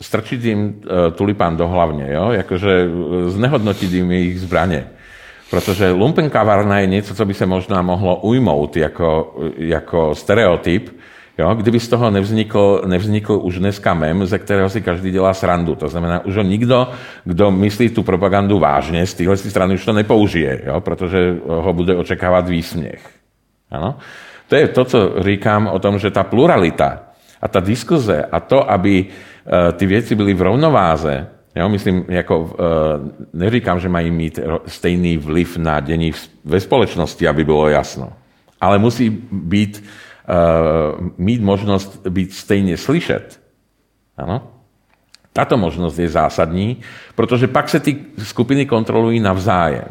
[SPEAKER 2] strčiť im tulipán do hlavně, jo? jakože znehodnotit im jejich zbraně. Protože lumpenkavárna je něco, co by se možná mohlo ujmout jako, jako stereotyp, Jo, kdyby z toho nevznikl, nevznikl už dneska mem, ze kterého si každý dělá srandu. To znamená, už ho nikdo, kdo myslí tu propagandu vážně, z téhle strany už to nepoužije, jo, protože ho bude očekávat výsměch. Ano? To je to, co říkám o tom, že ta pluralita a ta diskuze a to, aby eh, ty věci byly v rovnováze, jo, myslím, jako, eh, neříkám, že mají mít stejný vliv na dění ve společnosti, aby bylo jasno, ale musí být mít možnost být stejně slyšet. Ano? Tato možnost je zásadní, protože pak se ty skupiny kontrolují navzájem.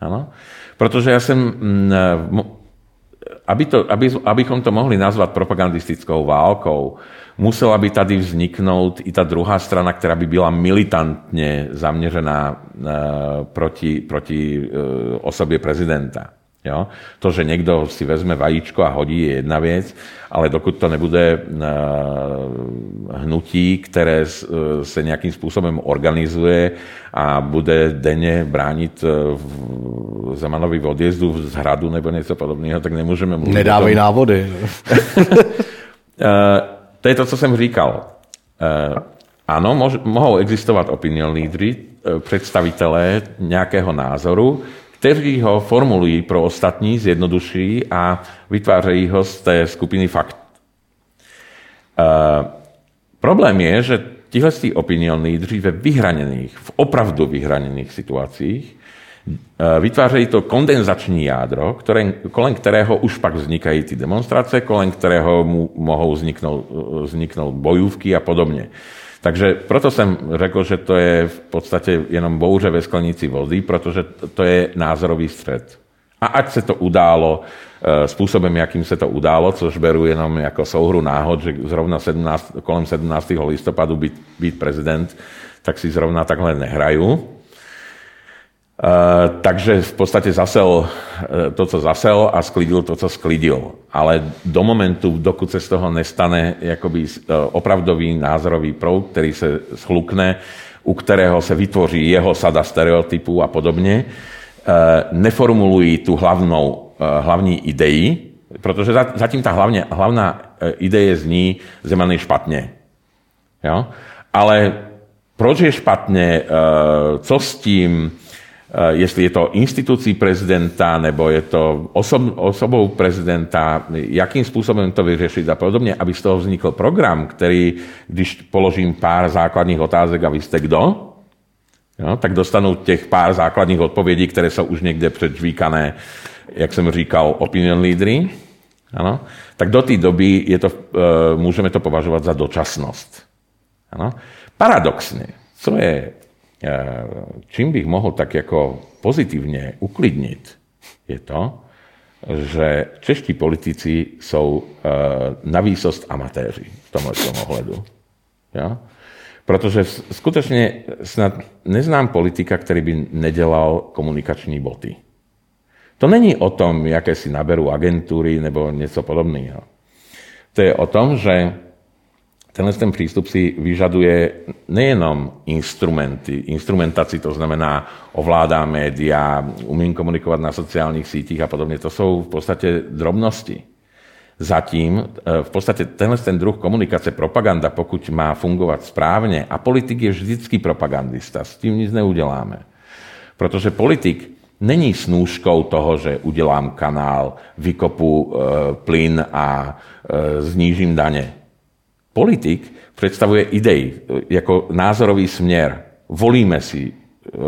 [SPEAKER 2] Ano? Protože já jsem, mm, eh, aby to, aby, abychom to mohli nazvat propagandistickou válkou, musela by tady vzniknout i ta druhá strana, která by byla militantně zaměřená eh, proti, proti osobě prezidenta. Jo? To, že někdo si vezme vajíčko a hodí, je jedna věc, ale dokud to nebude uh, hnutí, které uh, se nějakým způsobem organizuje a bude denně bránit uh, Zemanovi v odjezdu z hradu nebo něco podobného, tak nemůžeme mluvit
[SPEAKER 1] Nedávej návody. <laughs>
[SPEAKER 2] to je to, co jsem říkal. Ano, mohou existovat opinion lídry, představitelé nějakého názoru, kteří ho formulují pro ostatní, zjednoduší a vytvářejí ho z té skupiny fakt. Uh, problém je, že tihle opinion lídři ve vyhraněných, v opravdu vyhraněných situacích uh, vytvářejí to kondenzační jádro, které, kolem kterého už pak vznikají ty demonstrace, kolem kterého mu mohou vzniknout, vzniknout bojůvky a podobně. Takže proto jsem řekl, že to je v podstatě jenom bouře ve sklenici vody, protože to je názorový střed. A ať se to událo eh, způsobem, jakým se to událo, což beru jenom jako souhru náhod, že zrovna 17, kolem 17. listopadu být, být prezident, tak si zrovna takhle nehraju. Eh, takže v podstatě zasel eh, to, co zasel a sklidil to, co sklidil. Ale do momentu, dokud se z toho nestane jakoby eh, opravdový názorový proud, který se schlukne, u kterého se vytvoří jeho sada stereotypů a podobně, neformulují tu hlavnou, hlavní idei, protože zatím ta hlavně, hlavná ideje zní Zeman je špatně. Jo? Ale proč je špatně, co s tím, jestli je to institucí prezidenta, nebo je to osob, osobou prezidenta, jakým způsobem to vyřešit a podobně, aby z toho vznikl program, který, když položím pár základních otázek a vy jste kdo, jo, tak dostanou těch pár základních odpovědí, které jsou už někde předžvíkané, jak jsem říkal, opinion leadery, ano, tak do té doby je to, eh, můžeme to považovat za dočasnost. Ano. Paradoxně, co je čím bych mohl tak jako pozitivně uklidnit, je to, že čeští politici jsou e, na výsost amatéři v tomhle ohledu. Ja? Protože skutečně snad neznám politika, který by nedělal komunikační boty. To není o tom, jaké si naberou agentury nebo něco podobného. To je o tom, že tenhle ten přístup si vyžaduje nejenom instrumenty, instrumentaci, to znamená ovládá média, umím komunikovat na sociálních sítích a podobně, to jsou v podstatě drobnosti. Zatím eh, v podstatě tenhle ten druh komunikace, propaganda, pokud má fungovat správně, a politik je vždycky propagandista, s tím nic neuděláme. Protože politik není snůžkou toho, že udělám kanál, vykopu e, plyn a e, znížím daně Politik představuje idej jako názorový směr. Volíme si, eh,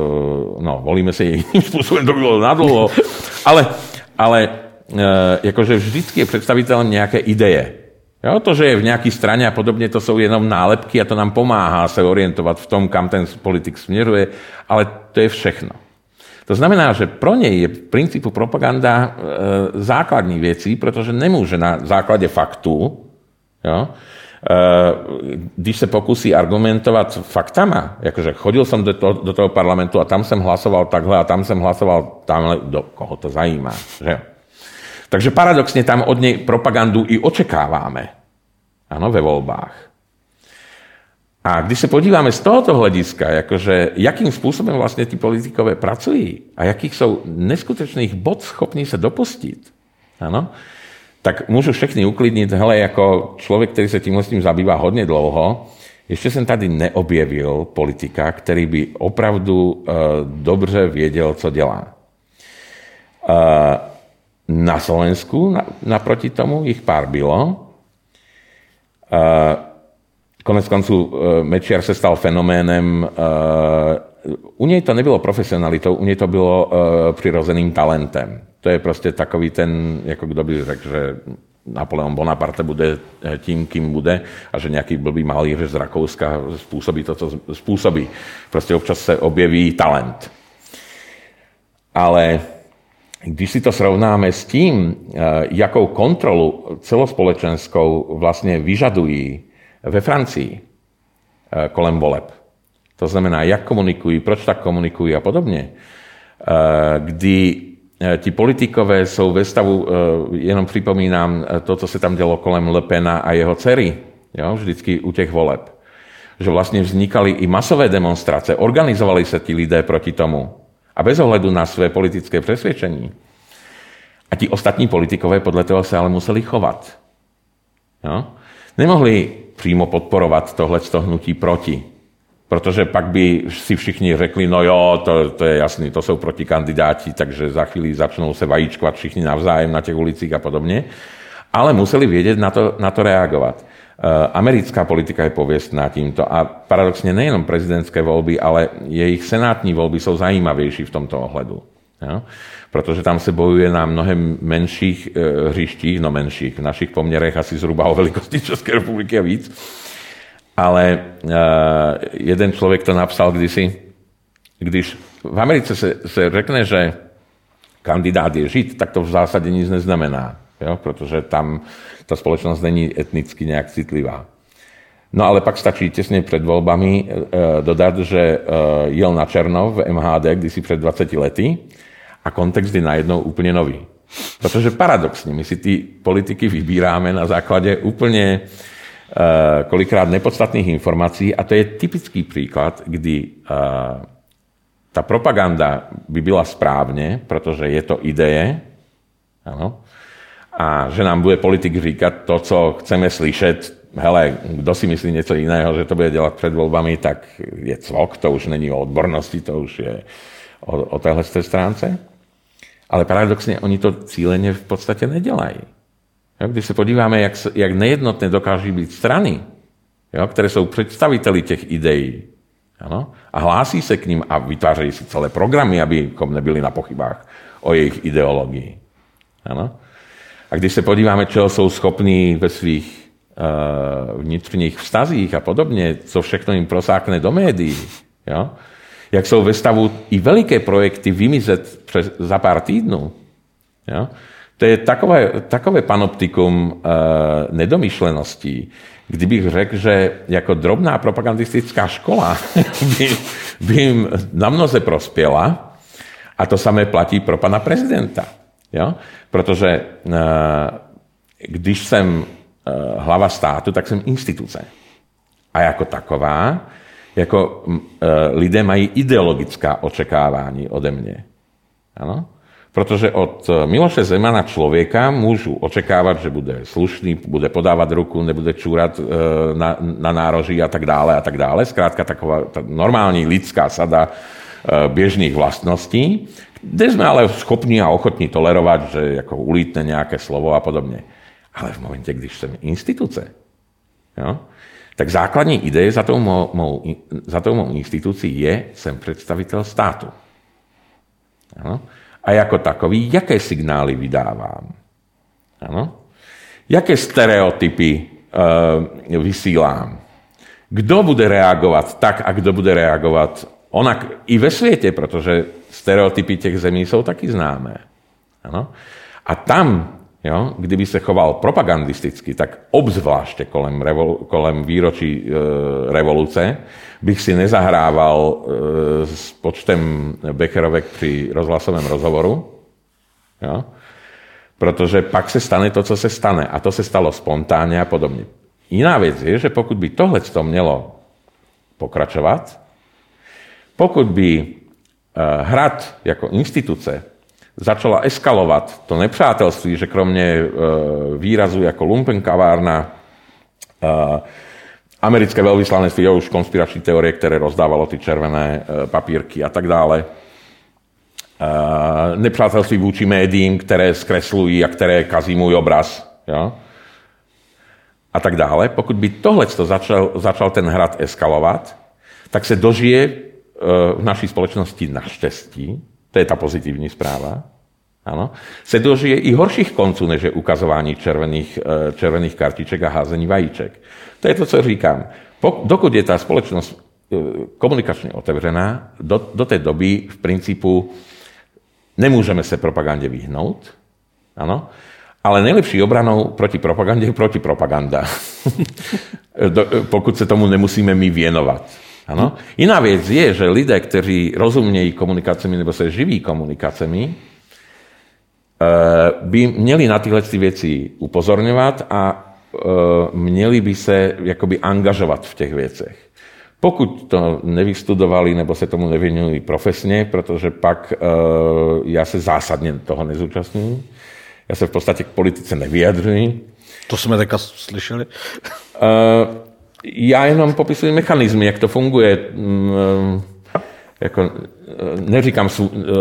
[SPEAKER 2] no, volíme si jiným způsobem, <laughs> to by bylo nadlouho, ale, ale jakože vždycky je představitelem nějaké ideje. Jo, to, že je v nějaké straně a podobně, to jsou jenom nálepky a to nám pomáhá se orientovat v tom, kam ten politik směřuje, ale to je všechno. To znamená, že pro něj je v principu propaganda e, základní věcí, protože nemůže na základě faktů jo, když se pokusí argumentovat faktama, jakože chodil jsem do toho, do toho parlamentu a tam jsem hlasoval takhle a tam jsem hlasoval tamhle, do koho to zajímá. Že? Takže paradoxně tam od něj propagandu i očekáváme. Ano, ve volbách. A když se podíváme z tohoto hlediska, jakože jakým způsobem vlastně ti politikové pracují a jakých jsou neskutečných bod schopní se dopustit, ano, tak môžu všechny uklidniť, hele, ako človek, ktorý sa tým tým zabýva hodne dlouho, ešte som tady neobjevil politika, ktorý by opravdu uh, dobře věděl, co dělá. Uh, na Slovensku na, naproti tomu ich pár bylo. Uh, konec konců uh, Mečiar se stal fenoménem. Uh, u něj to nebylo profesionalitou, u něj to bylo uh, přirozeným talentem. To je prostě takový ten, jako kdo by řekl, že Napoleon Bonaparte bude eh, tím, kým bude a že nějaký blbý malíř z Rakouska způsobí to, co způsobí. Prostě občas se objeví talent. Ale když si to srovnáme s tím, eh, jakou kontrolu celospolečenskou vlastně vyžadují ve Francii eh, kolem voleb, to znamená, jak komunikují, proč tak komunikují a podobně, kdy Eh, ti politikové jsou ve stavu, eh, jenom připomínám eh, to, co se tam dělo kolem Lepena a jeho dcery, jo, vždycky u těch voleb. Že vlastně vznikaly i masové demonstrace, organizovali se ti lidé proti tomu. A bez ohledu na své politické přesvědčení. A ti ostatní politikové podle toho se ale museli chovat. Jo? Nemohli přímo podporovat tohle hnutí proti. Protože pak by si všichni řekli, no jo, to, to je jasný, to jsou protikandidáti, takže za chvíli začnou se vajíčkovat všichni navzájem na těch ulicích a podobně. Ale museli vědět na to, na to reagovat. Eh, americká politika je pověstná tímto a paradoxně nejenom prezidentské volby, ale jejich senátní volby jsou zajímavější v tomto ohledu. Jo? Protože tam se bojuje na mnohem menších e, hřištích, no menších, v našich poměrech asi zhruba o velikosti České republiky a víc, ale uh, jeden člověk to napsal kdysi, když v Americe se, se řekne, že kandidát je žid, tak to v zásadě nic neznamená, jo? protože tam ta společnost není etnicky nějak citlivá. No ale pak stačí těsně před volbami uh, dodat, že uh, jel na černo v MHD kdysi před 20 lety a kontext je najednou úplně nový. Protože paradoxně, my si ty politiky vybíráme na základě úplně kolikrát nepodstatných informácií a to je typický příklad, kdy eh, ta propaganda by byla správně, protože je to ideje, ano, a že nám bude politik říkat to, co chceme slyšet, hele, kdo si myslí něco jiného, že to bude dělat před volbami, tak je cvok, to už není o odbornosti, to už je o, o téhle stránce. Ale paradoxně oni to cíleně v podstatě nedělají. Když se podíváme, jak, jak nejednotné dokáží být strany, jo, které jsou představiteli těch ideí, ano, a hlásí se k ním a vytvářejí si celé programy, abychom nebyli na pochybách o jejich ideologii. Ano. A když se podíváme, čeho jsou schopní ve svých uh, vnitřních vztazích a podobně, co všechno jim prosákne do médií, jo, jak jsou ve stavu i veliké projekty vymizet za pár týdnů, jo, to je takové, takové panoptikum uh, nedomyšleností, kdybych řekl, že jako drobná propagandistická škola <laughs> by, by jim na mnoze prospěla a to samé platí pro pana prezidenta. Jo? Protože uh, když jsem uh, hlava státu, tak jsem instituce. A jako taková, jako uh, lidé mají ideologická očekávání ode mě. Ano? Protože od eh, Miloše Zemana člověka můžu očekávat, že bude slušný, bude podávat ruku, nebude čúrat eh, na, na nároží a tak dále a tak dále. Zkrátka taková ta normální lidská sada eh, běžných vlastností, kde jsme ale schopní a ochotní tolerovat, že jako ulítne nějaké slovo a podobně. Ale v momentě, když jsem instituce, jo, tak základní ideje za tou mou, mou, za tou mou institucí je, jsem představitel státu. Jo a jako takový, jaké signály vydávám. Ano? Jaké stereotypy uh, vysílám. Kdo bude reagovat tak a kdo bude reagovat onak i ve světě, protože stereotypy těch zemí jsou taky známé. Ano? A tam Jo? Kdyby se choval propagandisticky, tak obzvláště kolem, revol, kolem výročí e, revoluce bych si nezahrával e, s počtem Becherovek při rozhlasovém rozhovoru, jo? protože pak se stane to, co se stane. A to se stalo spontánně a podobně. Jiná věc je, že pokud by tohle to mělo pokračovat, pokud by e, hrad jako instituce začala eskalovať to nepřátelství, že kromě e, výrazu jako lumpenkavárna e, americké veľvyslanectví, už konspirační teorie, které rozdávalo ty červené e, papírky a tak dále, nepřátelství vůči médiím, které zkreslují a které kazí můj obraz, jo? a tak dále. Pokud by tohle začal, začal ten hrad eskalovat, tak se dožije v naší společnosti naštěstí, to je ta pozitivní zpráva, ano, se dožije i horších konců, než je ukazování červených, eh, červených kartiček a házení vajíček. To je to, co říkám. Dokud je ta společnost eh, komunikačně otevřená, do, do té doby v principu nemůžeme se propagandě vyhnout, ano, ale nejlepší obranou proti propagandě je protipropaganda. <laughs> Pokud se tomu nemusíme my věnovat. Ano? Jiná věc je, že lidé, kteří rozumějí komunikacemi nebo se živí komunikacemi, eh, by měli na tyhle věci upozorňovat a eh, měli by se jakoby angažovat v těch věcech. Pokud to nevystudovali nebo se tomu nevěnují profesně, protože pak uh, já se zásadně toho nezúčastním, já se v podstatě k politice nevyjadřuji.
[SPEAKER 1] To jsme teďka slyšeli.
[SPEAKER 2] Já jenom popisuji mechanizmy, jak to funguje. Mm, jako, neříkám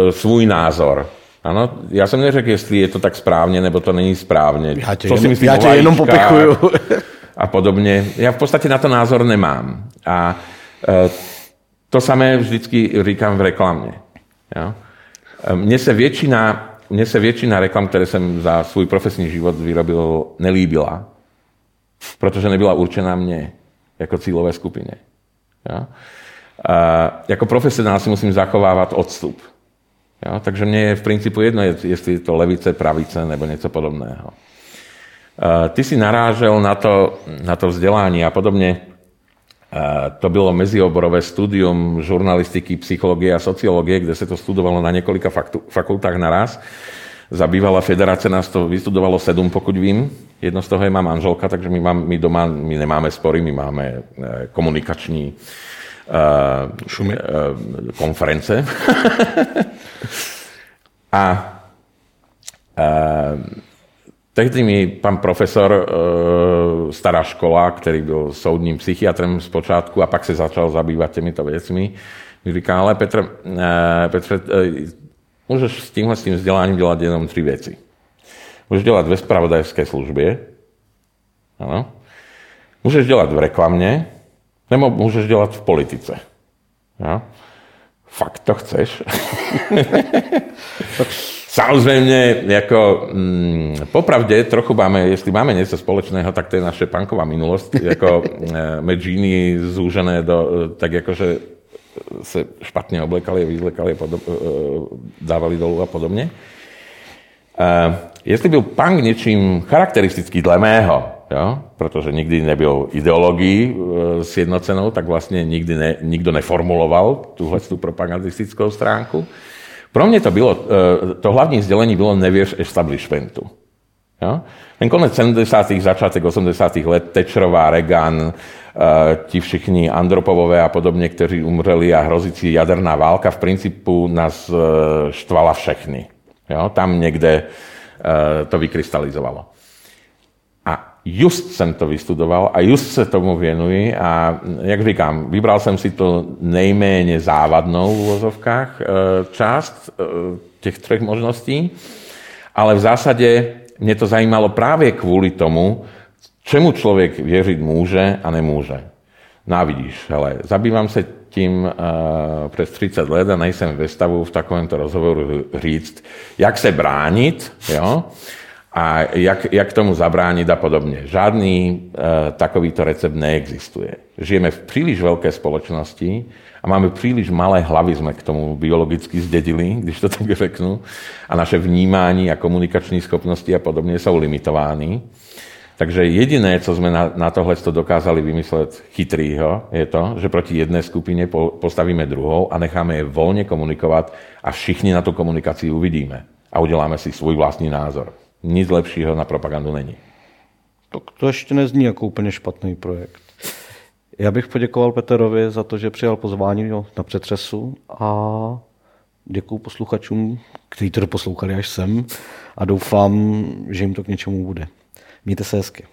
[SPEAKER 2] svůj názor. Ano, já jsem neřekl, jestli je to tak správně, nebo to není správně.
[SPEAKER 1] Já tě, Co si myslím, já tě jenom popikuju. <laughs>
[SPEAKER 2] A podobně. Já v podstatě na to názor nemám. A to samé vždycky říkám v reklamě. Jo? Mně se většina, mně se většina reklam, které jsem za svůj profesní život vyrobil, nelíbila, protože nebyla určená mně jako cílové skupině. Ja? A jako profesionál si musím zachovávat odstup. Ja? Takže mně je v principu jedno, jestli je to levice, pravice nebo něco podobného. A ty si narážel na to, na to vzdelání a podobně. A to bylo mezioborové studium žurnalistiky, psychologie a sociologie, kde se to studovalo na několika fakultách naraz. Za bývalá federace nás to vystudovalo sedm, pokud vím. Jedno z toho je má manželka, takže my, mám, my doma my nemáme spory, my máme eh, komunikační uh, uh, konference. <laughs> a uh, tehdy mi pan profesor, stará škola, který byl soudním psychiatrem zpočátku a pak se začal zabývat těmito věcmi, mi říká, ale Petr, Petr, můžeš s tímhle s tím vzděláním dělat jenom tři věci. Můžeš dělat ve spravodajské službě, ano. Můžeš dělat v reklamě, nebo můžeš dělat v politice. Ja? Fakt to chceš? <laughs> Samozřejmě, jako mm, popravdě trochu máme, jestli máme něco společného, tak to je naše punková minulost, jako <laughs> e, Medžíny zúžené do, tak jakože se špatně oblekali, vyzlekali, podob, e, dávali dolů a podobně. Uh, jestli byl punk něčím charakteristický dle mého, jo, protože nikdy nebyl ideologií uh, sjednocenou, tak vlastně nikdy ne, nikdo neformuloval tuhle tu propagandistickou stránku. Pro mě to bylo, uh, to hlavní sdělení bylo nevěř establishmentu. Jo? Ten konec 70. začátek 80. let, Tečerová, Reagan, ti všichni Andropovové a podobně, kteří umřeli a hrozící jaderná válka, v principu nás štvala všechny. Jo? Tam někde uh, to vykrystalizovalo. A just jsem to vystudoval a just se tomu věnuji a jak říkám, vybral jsem si to nejméně závadnou v uvozovkách uh, část těch třech možností, ale v zásadě mě to zajímalo právě kvůli tomu, čemu člověk věřit může a nemůže. No ale zabývám se tím uh, přes 30 let a nejsem ve stavu v takovémto rozhovoru říct, jak se bránit, jo, a jak, jak tomu zabránit a podobně. Žádný uh, takovýto recept neexistuje. Žijeme v příliš velké společnosti a máme příliš malé hlavy, jsme k tomu biologicky zdedili, když to tak řeknu, a naše vnímání a komunikační schopnosti a podobně jsou limitovány. Takže jediné, co jsme na, na tohle dokázali vymyslet chytrýho, je to, že proti jedné skupině po, postavíme druhou a necháme je volně komunikovat a všichni na tu komunikaci uvidíme a uděláme si svůj vlastní názor. Nic lepšího na propagandu není.
[SPEAKER 1] Tak to ještě nezní jako úplně špatný projekt. Já bych poděkoval Peterovi za to, že přijal pozvání na přetřesu a děkuji posluchačům, kteří to doposlouchali až sem a doufám, že jim to k něčemu bude. Mějte se hezky.